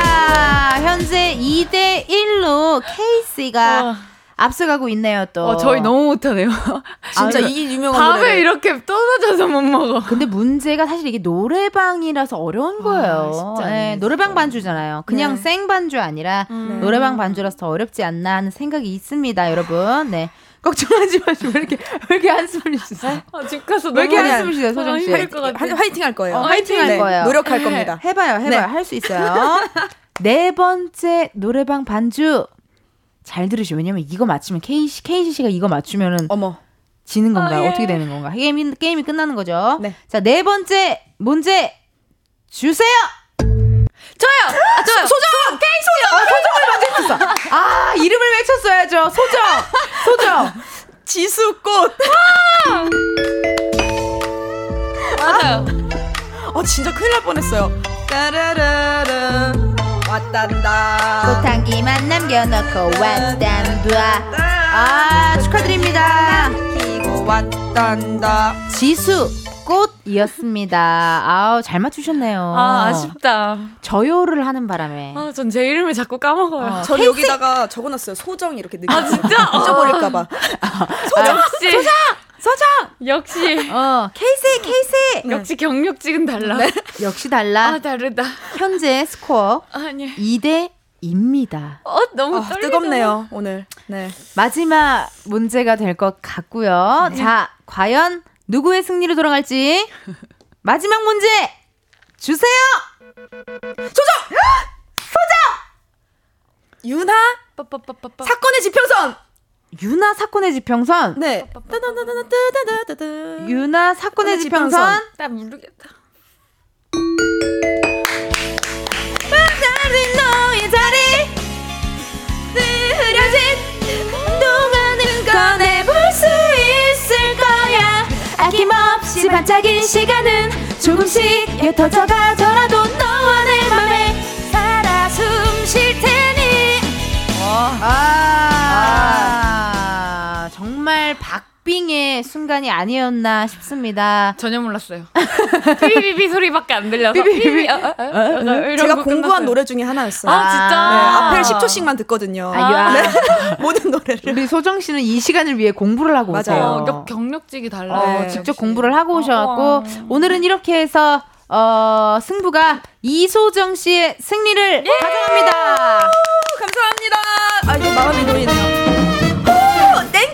현재 2대 1로 케이씨가 와. 앞서가고 있네요 또 어, 저희 너무 못하네요. 진짜 아, 이 유명한 밥을 노래. 이렇게 떨어져서 못 먹어. 근데 문제가 사실 이게 노래방이라서 어려운 거예요. 쉽지 않네, 네, 노래방 반주잖아요. 그냥 네. 생 반주 아니라 노래방 반주라서 더 어렵지 않나 하는 생각이 있습니다, 여러분. 네. 걱정하지 마시고 왜 이렇게 왜 이렇게 한숨을 쉬세요? 아, 집 가서 왜 이렇게 한숨을 쉬세요, 소정 씨? 같아. 화- 화이팅 할 거예요. 어, 화이팅 할 네, 거예요. 노력할 네. 겁니다. 해봐요, 해봐요. 네. 할수 있어요. 네 번째 노래방 반주 잘 들으시오. 왜냐면 이거 맞추면 케이시 케이시 씨가 이거 맞추면은 어머. 지는 건가요? 아, 예. 어떻게 되는 건가? 게임이 게임이 끝나는 거죠. 네. 자, 네 번째 문제 주세요. 저요! 아, 저요! 소정! 케이씨! 소정을 먼저 했었어. 아, 이름을 외쳤어야죠. 소정. 소정. 지수꽃. 어 진짜 큰일 날 뻔했어요. 따라라라 왔단다. 꽃향기만 남겨놓고 왔단다. 아, 축하드립니다. 피고 왔단다. 지수 꽃이었습니다. 아우 잘 맞추셨네요. 아, 아쉽다. 저요를 하는 바람에. 아, 전 제 이름을 자꾸 까먹어요. 어, 저는 여기다가 적어놨어요. 소정 이렇게 느낌. 아 진짜? 잊어버릴까봐. 소정! 역시. 소정! 소정! 역시. 어, 케이스, 케이스! 역시 경력직은 달라. 역시 달라. 아, 다르다. 현재 스코어 아니야. 2대 2입니다. 어, 너무 아, 떨리잖아. 뜨겁네요 오늘. 네. 마지막 문제가 될 것 같고요. 자, 과연 누구의 승리로 돌아갈지 마지막 문제 주세요. 유나 빠빠빠빠빠. 사건의 지평선. 유나 사건의 지평선. 네. 유나 사건의 지평선. 나 모르겠다. 너의 자리 흐려진 동안은 꺼내볼 수 있을 거야 아낌없이 반짝인 시간은 조금씩 옅어져가더라도 너와 내 맘에 박빙의 순간이 아니었나 싶습니다. 전혀 몰랐어요. 비비비 소리밖에 안 들려서. 비비비비. 비비. 아, 아, 아, 이러고 제가 공부한 끝났어요. 노래 중에 하나였어요. 아, 진짜? 네, 앞에 10초씩만 듣거든요. 아, 야. 네. 모든 노래를. 우리 소정 씨는 이 시간을 위해 공부를 하고 맞아요. 오세요. 어, 경- 경력직이 달라. 어, 네, 직접 역시. 공부를 하고 오셔갖고 어. 오늘은 이렇게 해서 어, 승부가 이소정 씨의 승리를 가져갑니다. 감사합니다. 아, 이거 마감이 보이네요.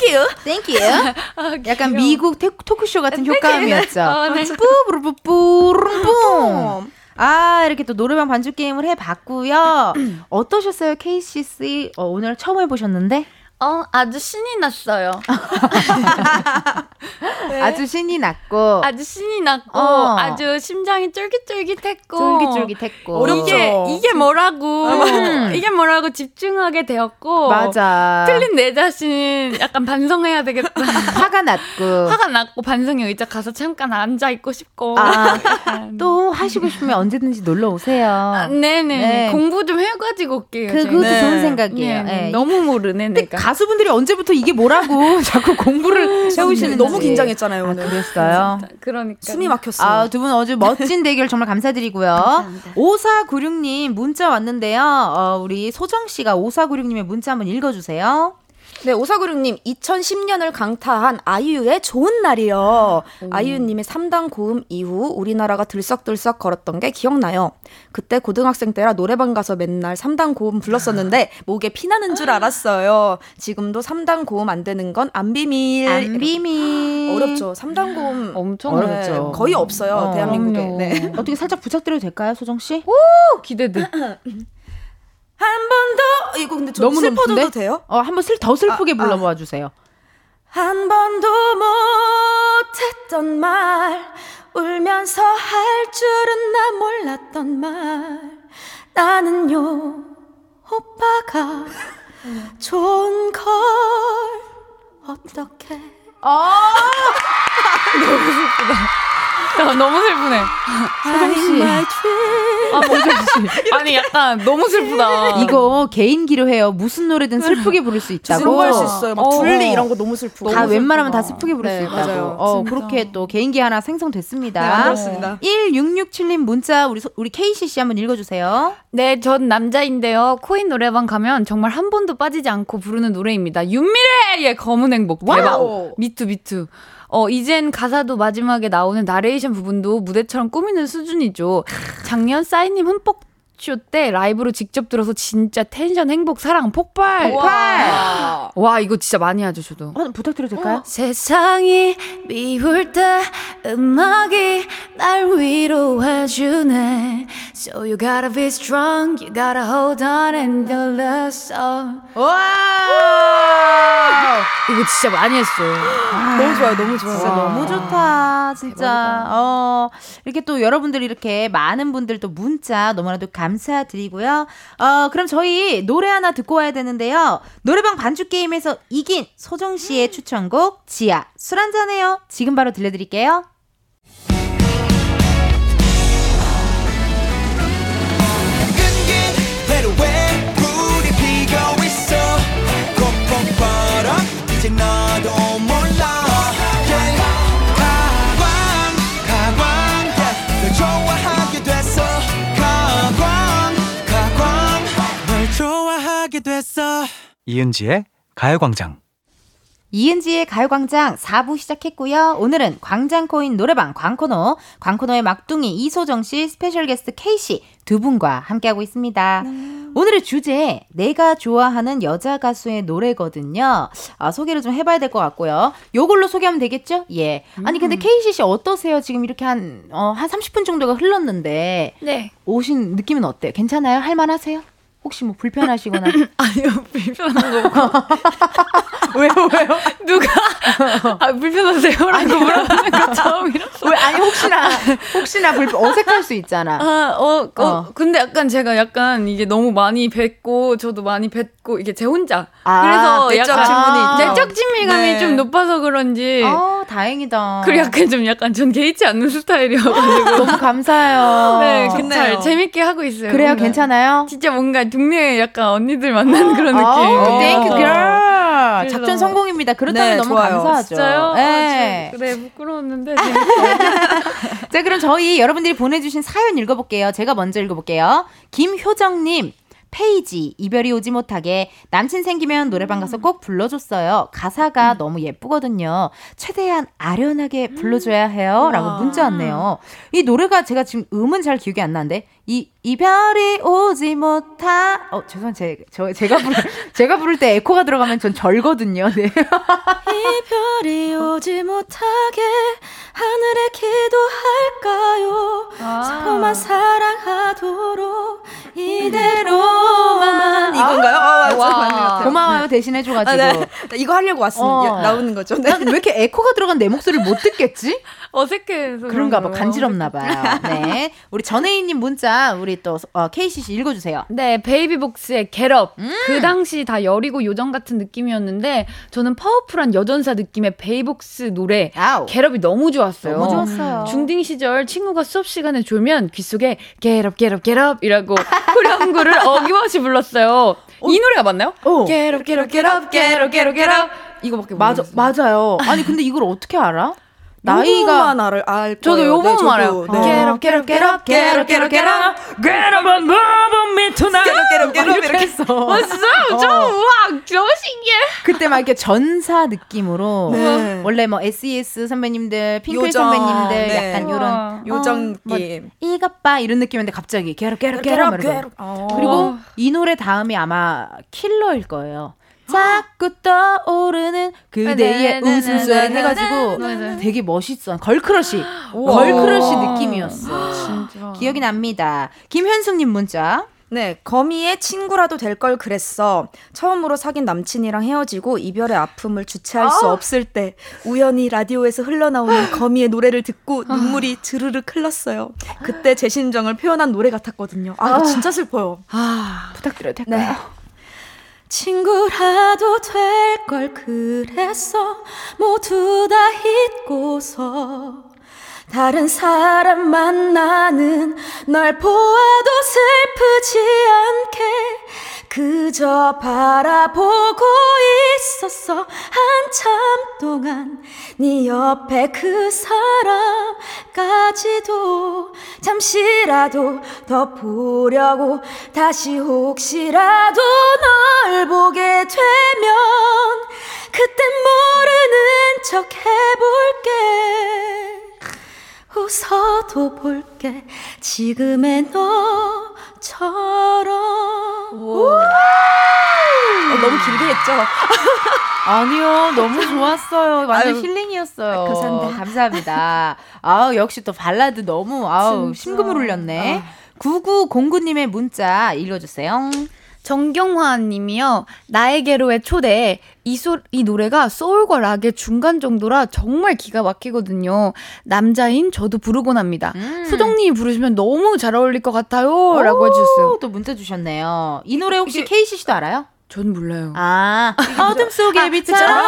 Thank you. Thank you. 아, 약간. 미국 테- 토크쇼 같은 효과음이었죠. 아, 네. 뿌르르뿌르뿡. 아, 이렇게 또 노래방 반주 게임을 해봤고요. 어떠셨어요, KCC? 어, 오늘 처음 해보셨는데? 어, 아주 신이 났어요. 아주 신이 났고, 아주 신이 났고, 어. 아주 심장이 쫄깃쫄깃했고. 쫄깃쫄깃했고. 어렵죠. 이게, 이게 뭐라고, 음. 이게 뭐라고 집중하게 되었고. 맞아. 틀린 내 자신 약간 반성해야 되겠다. 화가 났고. 화가 났고, 반성의 의자 가서 잠깐 앉아있고 싶고. 아. 또 하시고 싶으면 언제든지 놀러 오세요. 아, 네네. 네. 공부 좀 해가지고 올게요. 그. 그것도 네. 좋은 생각이에요. 네, 예. 너무 모르네, 내가. 가수분들이 언제부터 이게 뭐라고 자꾸 공부를 해오시는지. 너무 긴장했잖아요, 아, 오늘. 그랬어요? 그러니까. 숨이 막혔어요. 아, 두분 아주 멋진 대결 정말 감사드리고요. 5496님 문자 왔는데요. 어, 우리 소정 씨가 5496님의 문자 한번 읽어주세요. 네, 오사구룡님, 2010년을 강타한 아이유의 좋은 날이요. 아이유님의 3단 고음 이후 우리나라가 들썩들썩 걸었던 게 기억나요. 그때 고등학생 때라 노래방 가서 맨날 3단 고음 불렀었는데 목에 피나는 줄 알았어요. 지금도 3단 고음 안 되는 건 안 비밀. 안 비밀. 어렵죠. 3단 고음 엄청 네, 어렵죠. 거의 없어요. 어, 대한민국에. 그럼요. 네. 어떻게 살짝 부탁드려도 될까요, 소정씨? 기대돼. 한 번 더 이거 근데 좀 슬퍼져도 높은데? 돼요? 어, 한 번 슬, 더 슬프게 아, 아. 불러봐 주세요. 한 번도 못했던 말 울면서 할 줄은 나 몰랐던 말 나는요 오빠가 좋은 걸 어떻게 야, 너무 슬프 네. 소정씨. 아, 소정씨. 아니, 약간 너무 슬프다. 이거 개인기로 해요. 무슨 노래든 슬프게 부를 수 있다고. 그런 거할수 있어요 막 어. 둘리 이런 거 너무 슬프고 다 너무 웬만하면. 다 슬프게 부를 네, 수 있다고. 맞아요 어, 진짜. 그렇게 또 개인기 하나 생성됐습니다. 네, 만들었습니다 1667님 문자 우리 소- 우리 KCC 한번 읽어주세요. 네, 전 남자인데요. 코인 노래방 가면 정말 한 번도 빠지지 않고 부르는 노래입니다. 윤미래의 검은 행복. 대박. Wow. Me too, me too. 어, 이젠 가사도 마지막에 나오는 나레이션 부분도 무대처럼 꾸미는 수준이죠. 작년 싸이님 흠뻑 쇼 때 라이브로 직접 들어서 진짜 텐션, 행복, 사랑, 폭발. 와. 와, 이거 진짜 많이 하죠, 저도. 어, 부탁드려도 될까요? 세상이 미울 때 음악이 날 위로해 주네 So you gotta be strong You gotta hold on and you'll love so 와! 이거 진짜 많이 했어요. 너무 좋아요 너무 좋아요 진짜 너무 좋다. 진짜. 어, 이렇게 또 여러분들 이렇게 많은 분들 또 문자 너무나도 감사드리고요. 어, 그럼 저희 노래 하나 듣고 와야 되는데요. 노래방 반주 게임에서 이긴 소정 씨의 추천곡 지아 술 한잔해요. 지금 바로 들려드릴게요. 이은지의 가요광장. 이은지의 가요광장 4부 시작했고요. 오늘은 광장코인 노래방 광코노, 광코노의 막둥이 이소정 씨, special guest 케이시 두 분과 함께하고 있습니다. 오늘의 주제 내가 좋아하는 여자 가수의 노래거든요. 아, 소개를 좀 해봐야 될 것 같고요. 요걸로 소개하면 되겠죠? 예. 아니 근데 케이시 어떠세요? 지금 이렇게 한 어, 한 30분 정도가 흘렀는데 네. 오신 느낌은 어때요? 괜찮아요? 할만하세요? 혹시 뭐 불편하시거나 아니요, 불편한 거 없고. 왜요, 왜요? 누가, 아, 불편하세요라고 물어보는 거 처음이라서. 왜 아니 혹시나 혹시나 불편 어색할 수 있잖아. 아, 어, 어, 어. 근데 약간 제가 약간 이게 너무 많이 뵀고, 저도 많이 뵀고, 이게 제 혼자. 아, 그래서 내적 약간. 내적 친밀감이 네. 좀 높아서 그런지. 아, 다행이다. 그리고 약간 좀 약간 전 개의치 않는 스타일이어가지고. 너무 감사해요. 네. 잘 재밌게 하고 있어요. 그래요, 뭔가. 괜찮아요? 진짜 뭔가 동네에 약간 언니들 만나는 그런 느낌. 아, thank you 어. girl. 그래서- 작전 성공입니다. 그렇다면 네, 너무 좋아요. 감사하죠. 진짜요? 네. 아, 저- 네, 부끄러웠는데. 자, 그럼 저희 여러분들이 보내주신 사연 읽어볼게요. 제가 먼저 읽어볼게요. 김효정님. 페이지 이별이 오지 못하게 남친 생기면 노래방 가서 꼭 불러줬어요. 가사가 너무 예쁘거든요. 최대한 아련하게 불러줘야 해요. 라고 문자 왔네요. 이 노래가 제가 지금 음은 잘 기억이 안 나는데 이 이별이 오지 못하 어 죄송한 제, 저, 제가 부를 제가 부를 때 에코가 들어가면 전 절거든요. 네. 이별이 오지 못하게 하늘에 기도할까요? 서로만 사랑하도록 이대로만 이건가요? 아, 맞아, 같아요. 고마워요 대신 해줘가지고. 아, 네. 이거 하려고 왔습니다. 어. 나오는 거죠. 네. 난왜 이렇게 에코가 들어간 내 목소리를 못 듣겠지? 어색해서. 그런가 봐 거예요. 간지럽나 봐요. 네, 우리 전혜인님 문자 우리 또 어, 케이시 씨 읽어주세요. 네, 베이비복스의 Get Up. 그 당시 다 여리고 요정 같은 느낌이었는데 저는 파워풀한 여전사 느낌의 베이복스 노래 아우. Get Up이 너무 좋았어요. 너무 좋았어요. 중딩 시절 친구가 수업 시간에 졸면 귓속에 겟업 겟업 겟업이라고 후렴구를 어김없이 불렀어요. 이 노래가 맞나요? 어. 겟업 겟업 겟업 겟업 겟업 겟업 이거밖에 맞아, 모르겠어요. 맞아요. 아니 근데 이걸 어떻게 알아? 나이가 알을 알 저도 거예요. 요 네, 알아요. 겟업 겟업 겟업 겟업 겟업 Get up and move me tonight. get up, get up, get up 이렇게 했어. 맞아요. 저 우와 너무 신기해. 그때 막 이렇게 전사 느낌으로 네. 원래 뭐 SES 선배님들, 핑클 요정, 선배님들 네. 약간. 요런 요정 어, 뭐. 이것 봐 이런 느낌인데 갑자기 get up get up 이러고. 어. 그리고 이 노래 다음이 아마 킬러일 거예요. 자꾸 떠오르는 그대의 웃음소리 해가지고. 되게 멋있어. 걸크러쉬. 걸크러쉬 느낌이었어. 진짜. 기억이 납니다. 김현숙님 문자. 네, 거미의 친구라도 될 걸 그랬어. 처음으로 사귄 남친이랑 헤어지고 이별의 아픔을 주체할 수 없을 때 우연히 라디오에서 흘러나오는 거미의 노래를 듣고 눈물이 주르륵 흘렀어요. 그때 제 심정을 표현한 노래 같았거든요. 아, 이거 진짜 슬퍼요. 아, 부탁드려도 될까요? 네. 친구라도 될 걸 그랬어 모두 다 잊고서 다른 사람 만나는 널 보아도 슬프지 않게 그저 바라보고 있었어. 한참 동안 네 옆에 그 사람까지도 잠시라도 더 보려고 다시 혹시라도 널 보게 되면 그땐 모르는 척 해볼게 웃어도 볼게 지금의 너처럼 어, 너무 길게 했죠? 아니요, 너무 좋았어요. 완전 아유, 힐링이었어요. 감사합니다. 감사합니다. 아우, 역시 또 발라드 너무, 아우, 진짜. 심금을 울렸네. 9909님의 문자 읽어주세요. 정경화 님이요. 나에게로의 초대. 이, 소, 이 노래가 소울과 락의 중간 정도라 정말 기가 막히거든요. 남자인 저도 부르곤 합니다. 수정님이 부르시면 너무 잘 어울릴 것 같아요. 라고 오, 해주셨어요. 또 문자 주셨네요. 이 노래 혹시 KCC도 알아요? 전 몰라요. 아, 어둠 속의 빛처럼.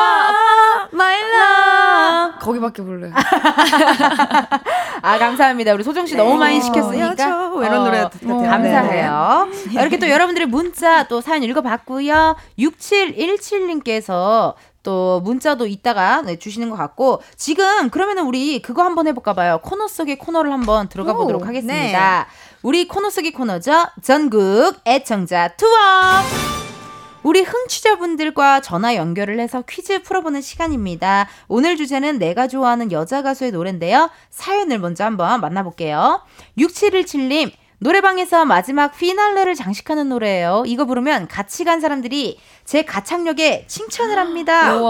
My love. 거기밖에 몰라요. 아, 감사합니다. 우리 소정씨 너무 많이 시켰으니까. 그렇죠. 왜 이런 노래 듣게 돼요? 감사해요. 이렇게 또 여러분들의 문자 또 사연 읽어봤고요. 6717님께서 또 문자도 이따가 네, 주시는 것 같고 지금 그러면은 우리 그거 한번 해볼까 봐요. 코너 속의 코너를 한번 들어가 오, 보도록 하겠습니다. 우리 코너 속의 코너죠. 전국 애청자 투어. 우리 흥취자분들과 전화 연결을 해서 퀴즈 풀어보는 시간입니다. 오늘 주제는 내가 좋아하는 여자 가수의 노래인데요. 사연을 먼저 한번 만나볼게요. 6717님, 노래방에서 마지막 피날레를 장식하는 노래예요. 이거 부르면 같이 간 사람들이 제 가창력에 칭찬을 합니다.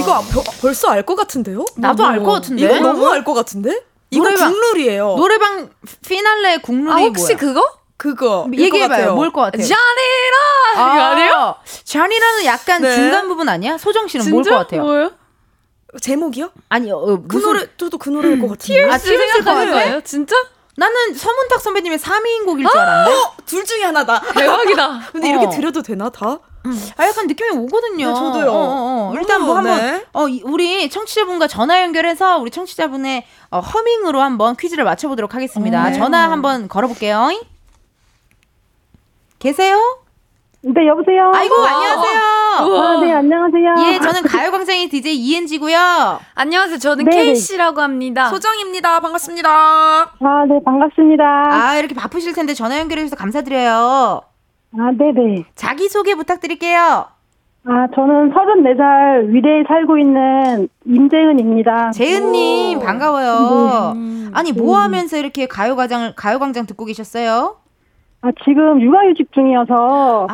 이거 아- 벼- 벌써 알 것 같은데요? 나도 알 것 같은데. 이거 너무 알 것 같은데? 이거 노래방- 국룰이에요. 노래방 피날레 국룰이 아, 혹시 뭐야? 그거? 그거. 얘기해봐요. 뭘 것 같아요? 잔이라 아, 이거 아니에요? 잔이라는 약간 네. 중간 부분 아니야? 소정 씨는 뭘 것? 같아요? 뭐예요? 제목이요? 아니, 어, 그 무슨 노래 저도 그 노래일 것 같은데. 아, 티얼스 생각하는 같아? 거예요? 진짜? 나는 서문탁 선배님의 3위인 곡일 줄 알았는데. 어, 둘 중에 하나다. 대박이다. 근데 이렇게 어. 들여도 되나 다? 아, 약간 느낌이 오거든요. 네, 저도요. 어, 어, 어. 일단 뭐 오, 한번 네. 어, 이- 우리 청취자분과 전화 연결해서 우리 청취자분의 어, 허밍으로 한번 퀴즈를 맞춰보도록 하겠습니다. 네. 전화 한번 걸어볼게요. 계세요? 네, 여보세요? 아이고, 안녕하세요. 아, 네, 안녕하세요. 예, 저는 가요광장의 DJ 이은지고요. 안녕하세요. 저는 네네. 케이 씨라고 합니다. 소정입니다. 반갑습니다. 아, 네, 반갑습니다. 아, 이렇게 바쁘실 텐데 전화 연결해주셔서 감사드려요. 아, 네네. 자기소개 부탁드릴게요. 아, 저는 34살 위대에 살고 있는 임재은입니다. 재은님, 반가워요. 네. 아니, 뭐 하면서 이렇게 가요광장을, 가요광장 듣고 계셨어요? 아, 지금 육아휴직 중이어서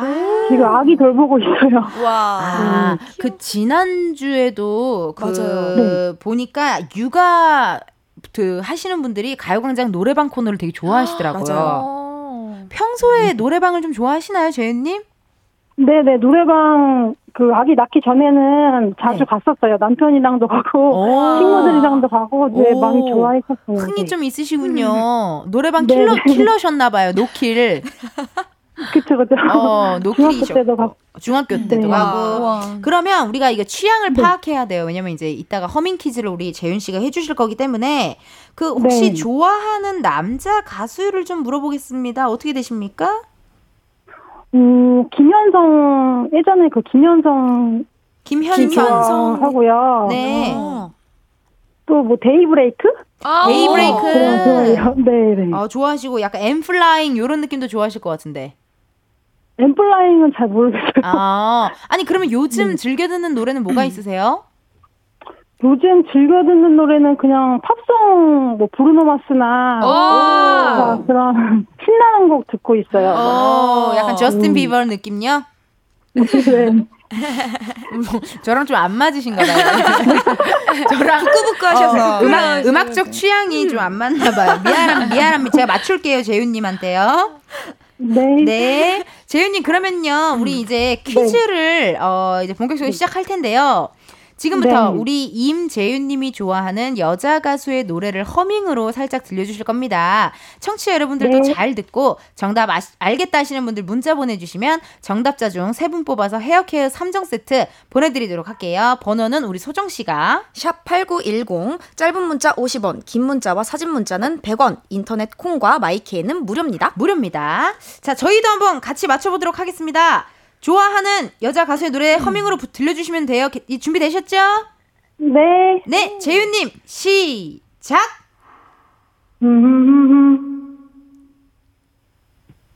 지금 아기 돌보고 있어요. 와. 아, 그 지난주에도 그 맞아요. 네. 보니까 육아 그 하시는 분들이 가요광장 노래방 코너를 되게 좋아하시더라고요. 평소에 노래방을 좀 좋아하시나요, 재은님? 네네, 노래방, 그 아기 낳기 전에는 자주 네. 갔었어요. 남편이랑도 가고, 오. 친구들이랑도 가고, 네, 오. 많이 좋아했었어요. 흥이 네. 좀 있으시군요. 노래방 네. 킬러 킬러셨나 봐요. 노킬. 그쵸, 그쵸. 어, 중학교 노킬이셨고. 때도 가고. 중학교 때도 네. 가고. 그러면 우리가 이거 취향을 파악해야 돼요. 왜냐면 이제 이따가 허밍 퀴즈를 우리 재윤 씨가 해주실 거기 때문에 그 혹시 네. 좋아하는 남자 가수를 좀 물어보겠습니다. 어떻게 되십니까? 음, 김현성, 예전에 그 김현성 김현성. 하고요. 네. 또뭐 데이브레이크? 아, 데이브레이크. 그런 좋아해요. 네, 네. 어, 좋아하시고 약간 엔플라잉 이런 느낌도 좋아하실 것 같은데. 엔플라잉은 잘 모르겠어요. 아, 아니 그러면 네. 요즘 즐겨 듣는 노래는 뭐가 있으세요? 요즘 즐겨 듣는 노래는 그냥 팝송, 뭐 브루노 마스나 오! 막 그런 신나는 곡 듣고 있어요. 어, 약간 저스틴 음. 비버 느낌요? 네. 저랑 좀 안 맞으신가 봐요. 저랑 부끄부끄 하셔서. 어, 음악 음악적 취향이 좀 안 맞나 봐요. 미안합 미안합니다. 제가 맞출게요, 재윤 님한테요. 네. 네. 재윤 님 그러면요. 우리 이제 퀴즈를 어 이제 본격적으로 시작할 텐데요. 지금부터 네. 우리 임재윤 님이 좋아하는 여자 가수의 노래를 허밍으로 살짝 들려주실 겁니다. 청취자 여러분들도 네. 잘 듣고 정답 아, 알겠다 하시는 분들 문자 보내주시면 정답자 중 세 분 뽑아서 헤어케어 3종 세트 보내드리도록 할게요. 번호는 우리 소정씨가 샵8910 짧은 문자 50원, 긴 문자와 사진 문자는 100원, 인터넷 콩과 마이케이는 무료입니다. 무료입니다. 자, 저희도 한번 같이 맞춰보도록 하겠습니다. 좋아하는 여자 가수의 노래 허밍으로 부- 들려주시면 돼요. 게- 이 준비되셨죠? 네. 네, 재윤님 시작.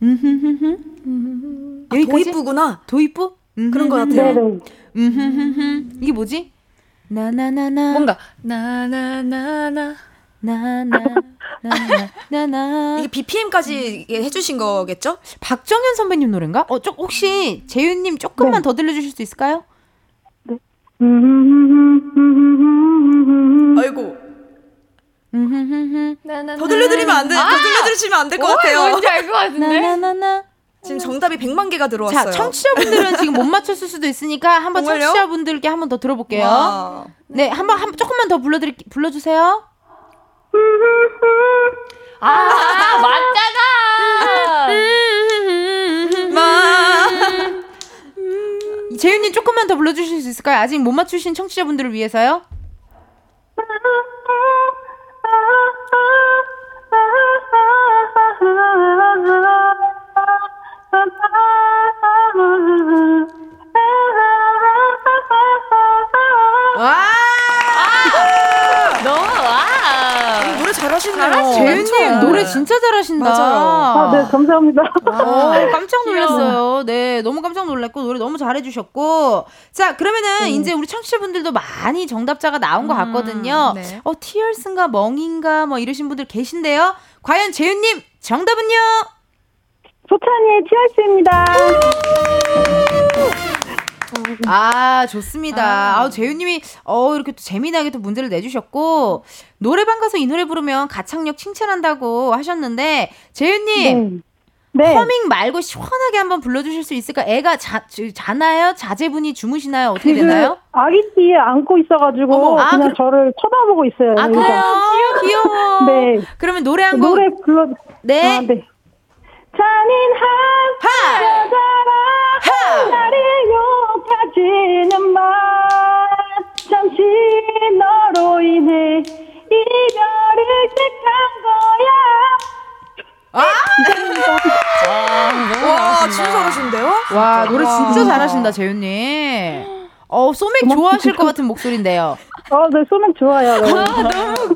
음, 아, 여기까지? 도입부구나. 도입부? 그런 것 네, 같아요. 네. 음흠흠흠. 이게 뭐지? 나나나나 뭔가 나나나나 나나나나나나 이게 BPM까지 해주신 거겠죠? 박정현 선배님 노래인가? 어, 좀 혹시 재윤님 조금만 더 들려주실 수 있을까요? 음, 아이고. 더 들려드리면 안 돼. 더 들려드리시면 안 될 것 같아요. 뭔지 알 것 같은데. 나나나나 지금 정답이 100만 개가 들어왔어요. 자, 청취자분들은 지금 못 맞췄을 수도 있으니까 한번 정말요? 청취자분들께 한번 더 들어볼게요. 와. 네, 한번 한 조금만 더 불러드릴 불러주세요. 아, 맞잖아. 재윤님 조금만 더 불러주실 수 있을까요? 아직 못 맞추신 청취자분들을 위해서요. 와! 너무 와. 노래 잘하시네요. 재윤님 채연님 노래 진짜 잘하신다. 맞아요. 아, 네, 감사합니다. 어, 깜짝 놀랐어요. 네, 너무 깜짝 놀랐고 노래 너무 잘해주셨고. 자, 그러면은 이제 우리 청취자분들도 많이 정답자가 나온 것 같거든요. 네. 어, 티얼스인가 멍인가 뭐 이러신 분들 계신데요. 과연 재윤님 정답은요? 소찬이의 티얼스입니다. 아, 좋습니다. 아, 재윤님이, 어, 이렇게 또 재미나게 또 문제를 내주셨고, 노래방 가서 이 노래 부르면 가창력 칭찬한다고 하셨는데, 재윤님, 네. 허밍 말고 시원하게 한번 불러주실 수 있을까? 애가 자, 저, 자나요? 자제분이 주무시나요? 어떻게 지금 되나요? 아기띠에 안고 있어가지고 어머, 아, 그냥 그럼- 저를 쳐다보고 있어요. 아, 여기가. 그래요? 귀여워. 네. 그러면 노래 한 곡. 노래 불러. 네. 아, 네. 잔인한 하! 여자라 나를 욕하 지는 마 잠시 너로 인해 이별을 택한 거야 와, 진짜 잘하신데요? 와, 노래 와. 진짜 잘하신다, 재윤님. 어, 소맥 좋아하실 것 같은 목소리인데요. 어, 네, 소맥 좋아요. 네.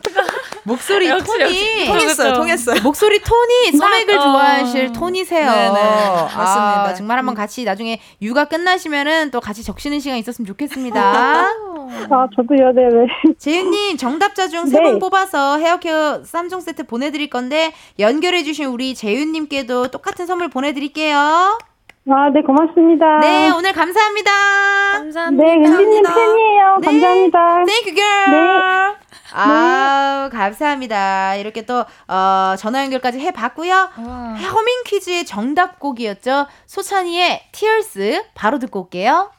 목소리 역시, 톤이 역시. 통했어요. 통했어요. 목소리 톤이 소맥을 어. 좋아하실 톤이세요. 네네, 아, 맞습니다. 정말 한번 같이 나중에 육아 끝나시면은 또 같이 적시는 시간 있었으면 좋겠습니다. 아, 저도요, 네, 네. 재윤님 정답자 중세 네. 분 뽑아서 헤어케어 3종 세트 보내드릴 건데 연결해주신 우리 재윤님께도 똑같은 선물 보내드릴게요. 아, 네, 고맙습니다. 네, 오늘 감사합니다. 감사합니다. 네, 은지님 팬이에요. 네. 감사합니다. Thank you, girl. 아, 감사합니다. 이렇게 또, 어, 전화 연결까지 해봤고요. 허밍 퀴즈의 정답곡이었죠. 소찬이의 Tears 바로 듣고 올게요.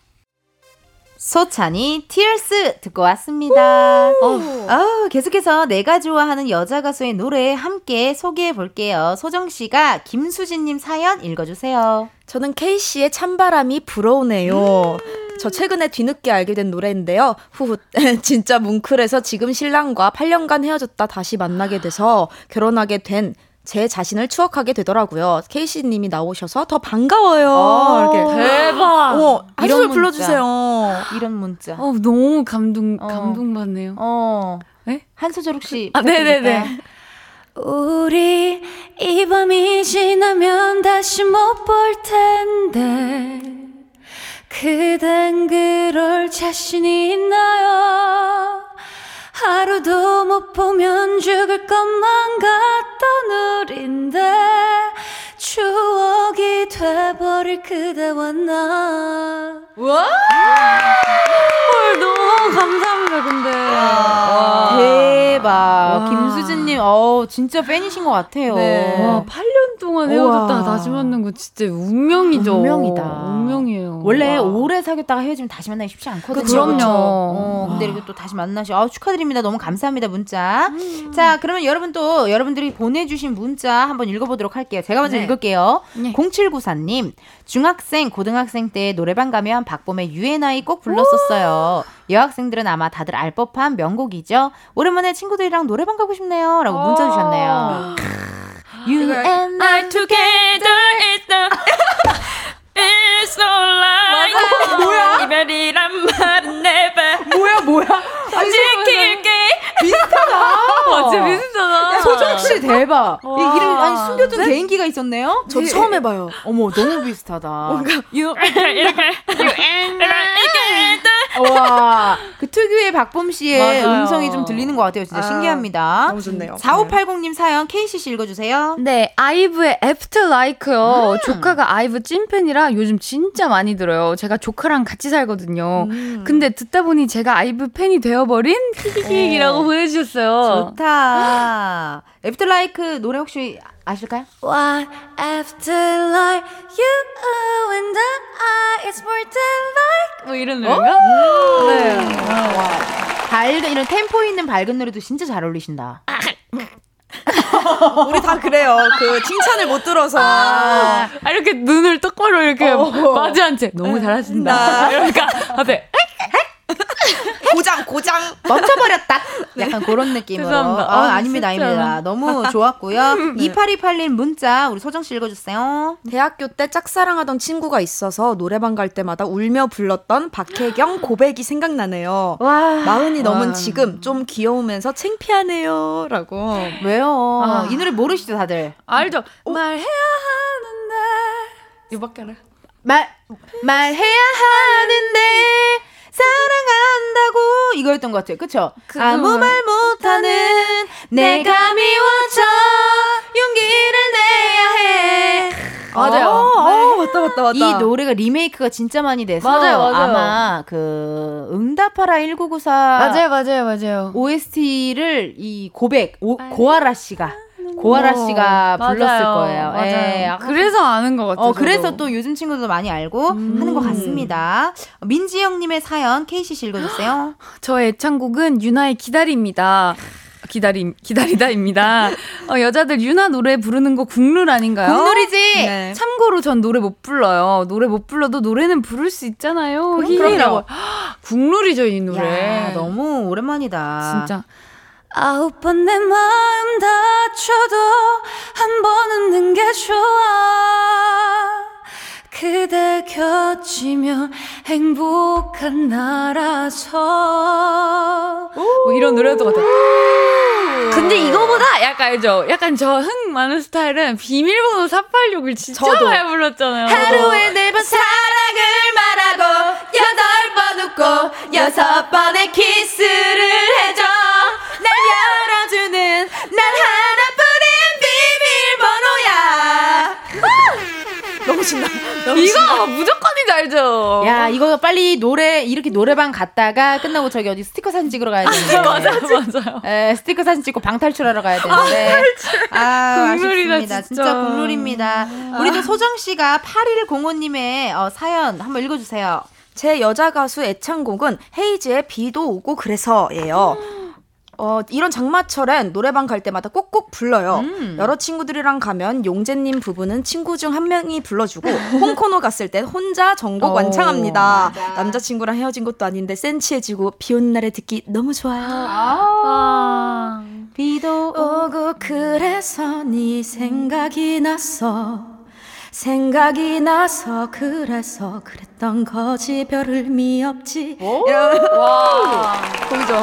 소찬이 Tears 듣고 왔습니다. 어, 계속해서 내가 좋아하는 여자 가수의 노래 함께 소개해 볼게요. 소정 씨가 김수진님 사연 읽어주세요. 저는 케이 씨의 찬바람이 불어오네요. 저 최근에 뒤늦게 알게 된 노래인데요. 후후, 진짜 뭉클해서 지금 신랑과 8년간 헤어졌다 다시 만나게 돼서 결혼하게 된 제 자신을 추억하게 되더라고요. 케이씨 님이 나오셔서 더 반가워요. 어, 이렇게. 대박. 어머, 한 이런 소절 문자. 불러 주세요. 이런 문자. 어, 너무 감동, 어. 감동 받네요. 어, 네? 한 소절 혹시 아, 네 네네. 부탁드릴까요? 우리 이 밤이 지나면 다시 못 볼 텐데 그댄 그럴 자신이 있나요 하루도 못 보면 죽을 것만 같던 우린데 추억이 돼버릴 그대와 나 와! 헐, 너무 감사합니다, 근데. 와. 대박. 김수진님, 어 진짜 팬이신 것 같아요. 네. 와, 8년 동안 헤어졌다가. 다시 만난 거 진짜 운명이죠. 운명이다. 운명이에요. 원래 와. 오래 사귀었다가 헤어지면 다시 만나기 쉽지 않거든요. 그쵸, 그쵸. 어, 근데 이렇게 또 다시 만나시, 아, 축하드립니다. 너무 감사합니다, 문자. 자, 그러면 여러분 또, 여러분들이 보내주신 문자 한번 읽어보도록 할게요. 제가 먼저 네. 읽을게요. 네. 0794님, 중학생, 고등학생 때 노래방 가면 박범의 유엔아이 꼭 불렀었어요. 여학생들은 아마 다들 알 법한 명곡이죠. 오랜만에 친구들이랑 노래방 가고 싶네요. 라고 문자 주셨네요. You and I together is the It's so like 뭐야? 이별이란 말은 never 뭐야, 뭐야? 지킬게 와, 진짜 비슷하다. 소정 씨 대박. 이 와. 이름 아니 숨겨둔 개인기가 있었네요. 저 처음 해봐요. 어머 너무 비슷하다. You 이렇게 You and I 와, 그 특유의 박범 씨의 맞아요. 음성이 좀 들리는 것 같아요. 진짜 아, 신기합니다. 너무 좋네요. 4580님 사연 KCC 읽어주세요. 네, 아이브의 After Like요. 조카가 아이브 찐팬이라 요즘 진짜 많이 들어요. 제가 조카랑 같이 살거든요. 근데 듣다 보니 제가 아이브 팬이 되어 버린 키키키이라고 보내주셨어요. 좋다. After LIKE 노래 혹시 아실까요? What after like you and I It's more than like 뭐 이런 어? 노래가? 네. 밝은 이런 템포 있는 밝은 노래도 진짜 잘 어울리신다. 우리 다 그래요. 그 칭찬을 못 들어서. 아, 이렇게 눈을 똑바로 이렇게 마주한 채 너무 잘하신다. 나. 이러니까 앞에 고장 고장 멈춰버렸다. 약간 그런 느낌으로. 죄송합니다. 아, 아, 아닙니다, 진짜. 아닙니다. 너무 좋았고요. 2828님 문자 우리 소정 씨 읽어주세요. 대학교 때 짝사랑하던 친구가 있어서 노래방 갈 때마다 울며 불렀던 박혜경 고백이 생각나네요. 와. 마흔이 넘은 와. 지금 좀 귀여우면서 창피하네요라고. 왜요? 아. 이 노래 모르시죠, 다들? 알죠? 말해야 하는데 이밖에 안 해. 말 말해야 하는데 사랑한다고 이거였던 것 같아요. 그쵸? 그 아무 말. 말 못하는 내가 미워져 용기를 내야 해. 맞아요. 어, 맞다 맞다 맞다. 이 노래가 리메이크가 진짜 많이 돼서 맞아요, 맞아요. 아마 그 응답하라 1994 맞아요, 맞아요, 맞아요. OST를 이 고백 오, 고아라 씨가 고아라 어, 씨가 불렀을 맞아요, 거예요. 맞아요. 예, 아, 그래서 아는 것 같아요. 어, 그래서 저도. 또 요즘 친구들도 많이 알고 하는 것 같습니다. 민지영님의 사연 KCC 읽어주세요. 저의 애창곡은 유나의 기다립니다. 기다림 기다리다입니다. 어, 여자들 유나 노래 부르는 거 국룰 아닌가요? 국룰이지? 네. 참고로 전 노래 못 불러요. 노래 못 불러도 노래는 부를 수 있잖아요. 그럼, 히히라고. 국룰이죠 이 노래. 야, 너무 오랜만이다. 진짜. 아홉 번 내 마음 다쳐도 한 번 웃는 게 좋아. 그대 곁이면 행복한 나라서. 뭐 이런 노래도 같아. 근데 이거보다 약간 알죠? 약간 저 흥 많은 스타일은 비밀번호 486을 진짜 저도. 많이 불렀잖아요. 하루에 네 번 사랑을 말하고 여덟 번 웃고 여섯 번의 키스를 이거 무조건이지 알죠? 야 이거 빨리 노래 이렇게 노래방 갔다가 끝나고 저기 어디 스티커 사진 찍으러 가야 되는데 맞아요, 맞아요. 에, 스티커 사진 찍고 방탈출하러 가야 되는데 아, 국룰이다, 아쉽습니다. 진짜, 진짜. 국룰입니다. 우리 또 소정 씨가 8105님의 어, 사연 한번 읽어주세요. 제 여자 가수 애창곡은 헤이즈의 비도 오고 그래서예요. 어, 이런 장마철엔 노래방 갈 때마다 꼭꼭 불러요. 음. 여러 친구들이랑 가면 용재님 부부는 친구 중 한 명이 불러주고 홍코노 갔을 땐 혼자 전곡 어, 완창합니다. 맞아. 남자친구랑 헤어진 것도 아닌데 센치해지고 비 오는 날에 듣기 너무 좋아요. 아. 비도 오고 그래서 네 생각이 났어 생각이 나서 그래서 그랬던 거지 별 의미 없지 와. 보이죠?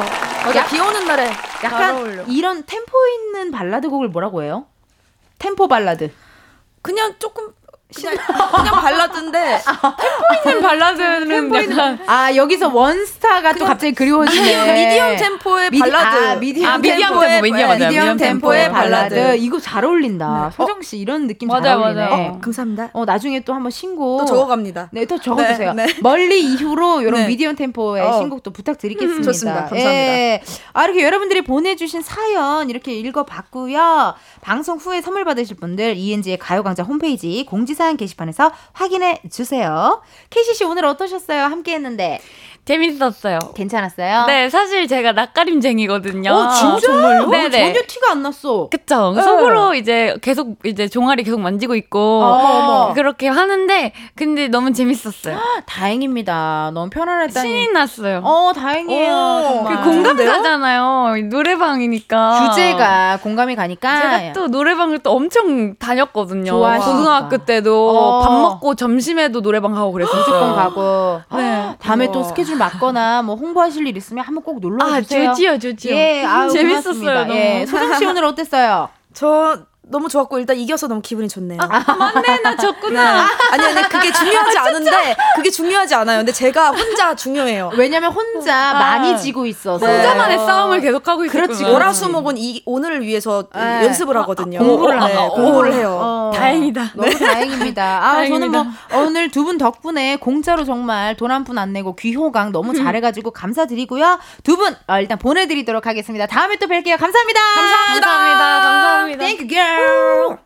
맞아 비 오는 날에 잘 약간. 이런 템포 있는 발라드 곡을 뭐라고 해요? 템포 발라드. 그냥 조금 그냥, 그냥 발라드인데 템포 발라드는 약간 아 여기서 원스타가 또 갑자기 그리워지네. 미디엄 템포의 미디- 발라드 아, 미디엄 아, 미디엄 템포의 템포, 미디엄 맞아요. 미디엄 미디엄 템포의 템포의 발라드. 발라드. 이거 잘 어울린다. 소정 씨 이런 느낌 잘 맞아요, 어울리네. 맞아요. 감사합니다. 어 나중에 또 한번 신곡 또 적어갑니다. 네, 또 적어주세요. 네, 네. 멀리 이후로 이런 네. 미디엄 템포의 어. 신곡도 부탁드리겠습니다. 음, 좋습니다. 감사합니다. 예. 아, 이렇게 여러분들이 보내주신 사연 이렇게 읽어봤고요. 방송 후에 선물 받으실 분들 ENG의 가요광장 홈페이지 공지 게시판에서 확인해 주세요. KCC 오늘 어떠셨어요? 함께 했는데. 재밌었어요. 괜찮았어요? 네, 사실 제가 낯가림쟁이거든요. 어, 진짜? 정말요? 네네. 전혀 티가 안 났어. 그쵸. 네. 속으로 이제 계속 이제 종아리 계속 만지고 있고 어머, 어머. 그렇게 하는데 근데 너무 재밌었어요. 다행입니다. 너무 편안했다니. 신이 났어요. 어, 다행이에요. 오, 정말. 그 공감 가잖아요. 노래방이니까. 주제가 공감이 가니까. 제가 또 노래방을 또 엄청 다녔거든요. 좋아하시니까. 고등학교 때도 어. 밥 먹고 점심에도 노래방 가고 그랬었어요. 무조건 가고. 네. 다음에 또. 스케줄 맞거나 뭐 홍보하실 일 있으면 한번 꼭 놀러 아, 주세요. 좋지요, 좋지요. 예, 아유, 재밌었어요. 너무. 예. 소정 씨 오늘 어땠어요? 저 너무 좋았고 일단 이겨서 너무 기분이 좋네요. 맞네, 나 졌구나. 아니 아니 그게 중요하지 않은데 그게 중요하지 않아요. 근데 제가 혼자 중요해요. 왜냐면 혼자 아. 많이 지고 있어서. 혼자만의 싸움을 계속하고 있었구나. 그렇지, 월화수목은 이 오늘을 위해서 네. 연습을 하거든요. 공부를 네, 하고. 공부를 해요. 어, 다행이다. 너무 다행입니다. 아, 저는 뭐 다행입니다. 오늘 두 분 덕분에 공짜로 정말 돈 한 푼 안 내고 귀호강 너무 잘해가지고 감사드리고요. 두분 어, 일단 보내드리도록 하겠습니다. 다음에 또 뵐게요. 감사합니다. 감사합니다. 감사합니다. 감사합니다. Thank you, girl.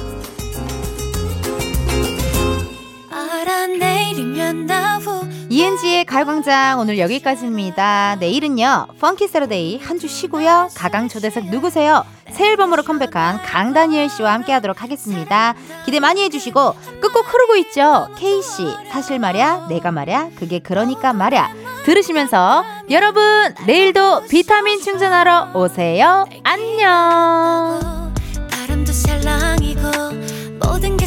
이은지의 가요광장 오늘 여기까지입니다. 내일은요, 펑키 세러데이 한 주 쉬고요. 가강 초대석 누구세요? 새 앨범으로 컴백한 강다니엘 씨와 함께 하도록 하겠습니다. 기대 많이 해주시고, 끝곡 흐르고 있죠? K씨, 사실 말야, 내가 말야, 그게 그러니까 말야. 들으시면서, 여러분, 내일도 비타민 충전하러 오세요. 안녕! 바람도 살랑이고 모든 게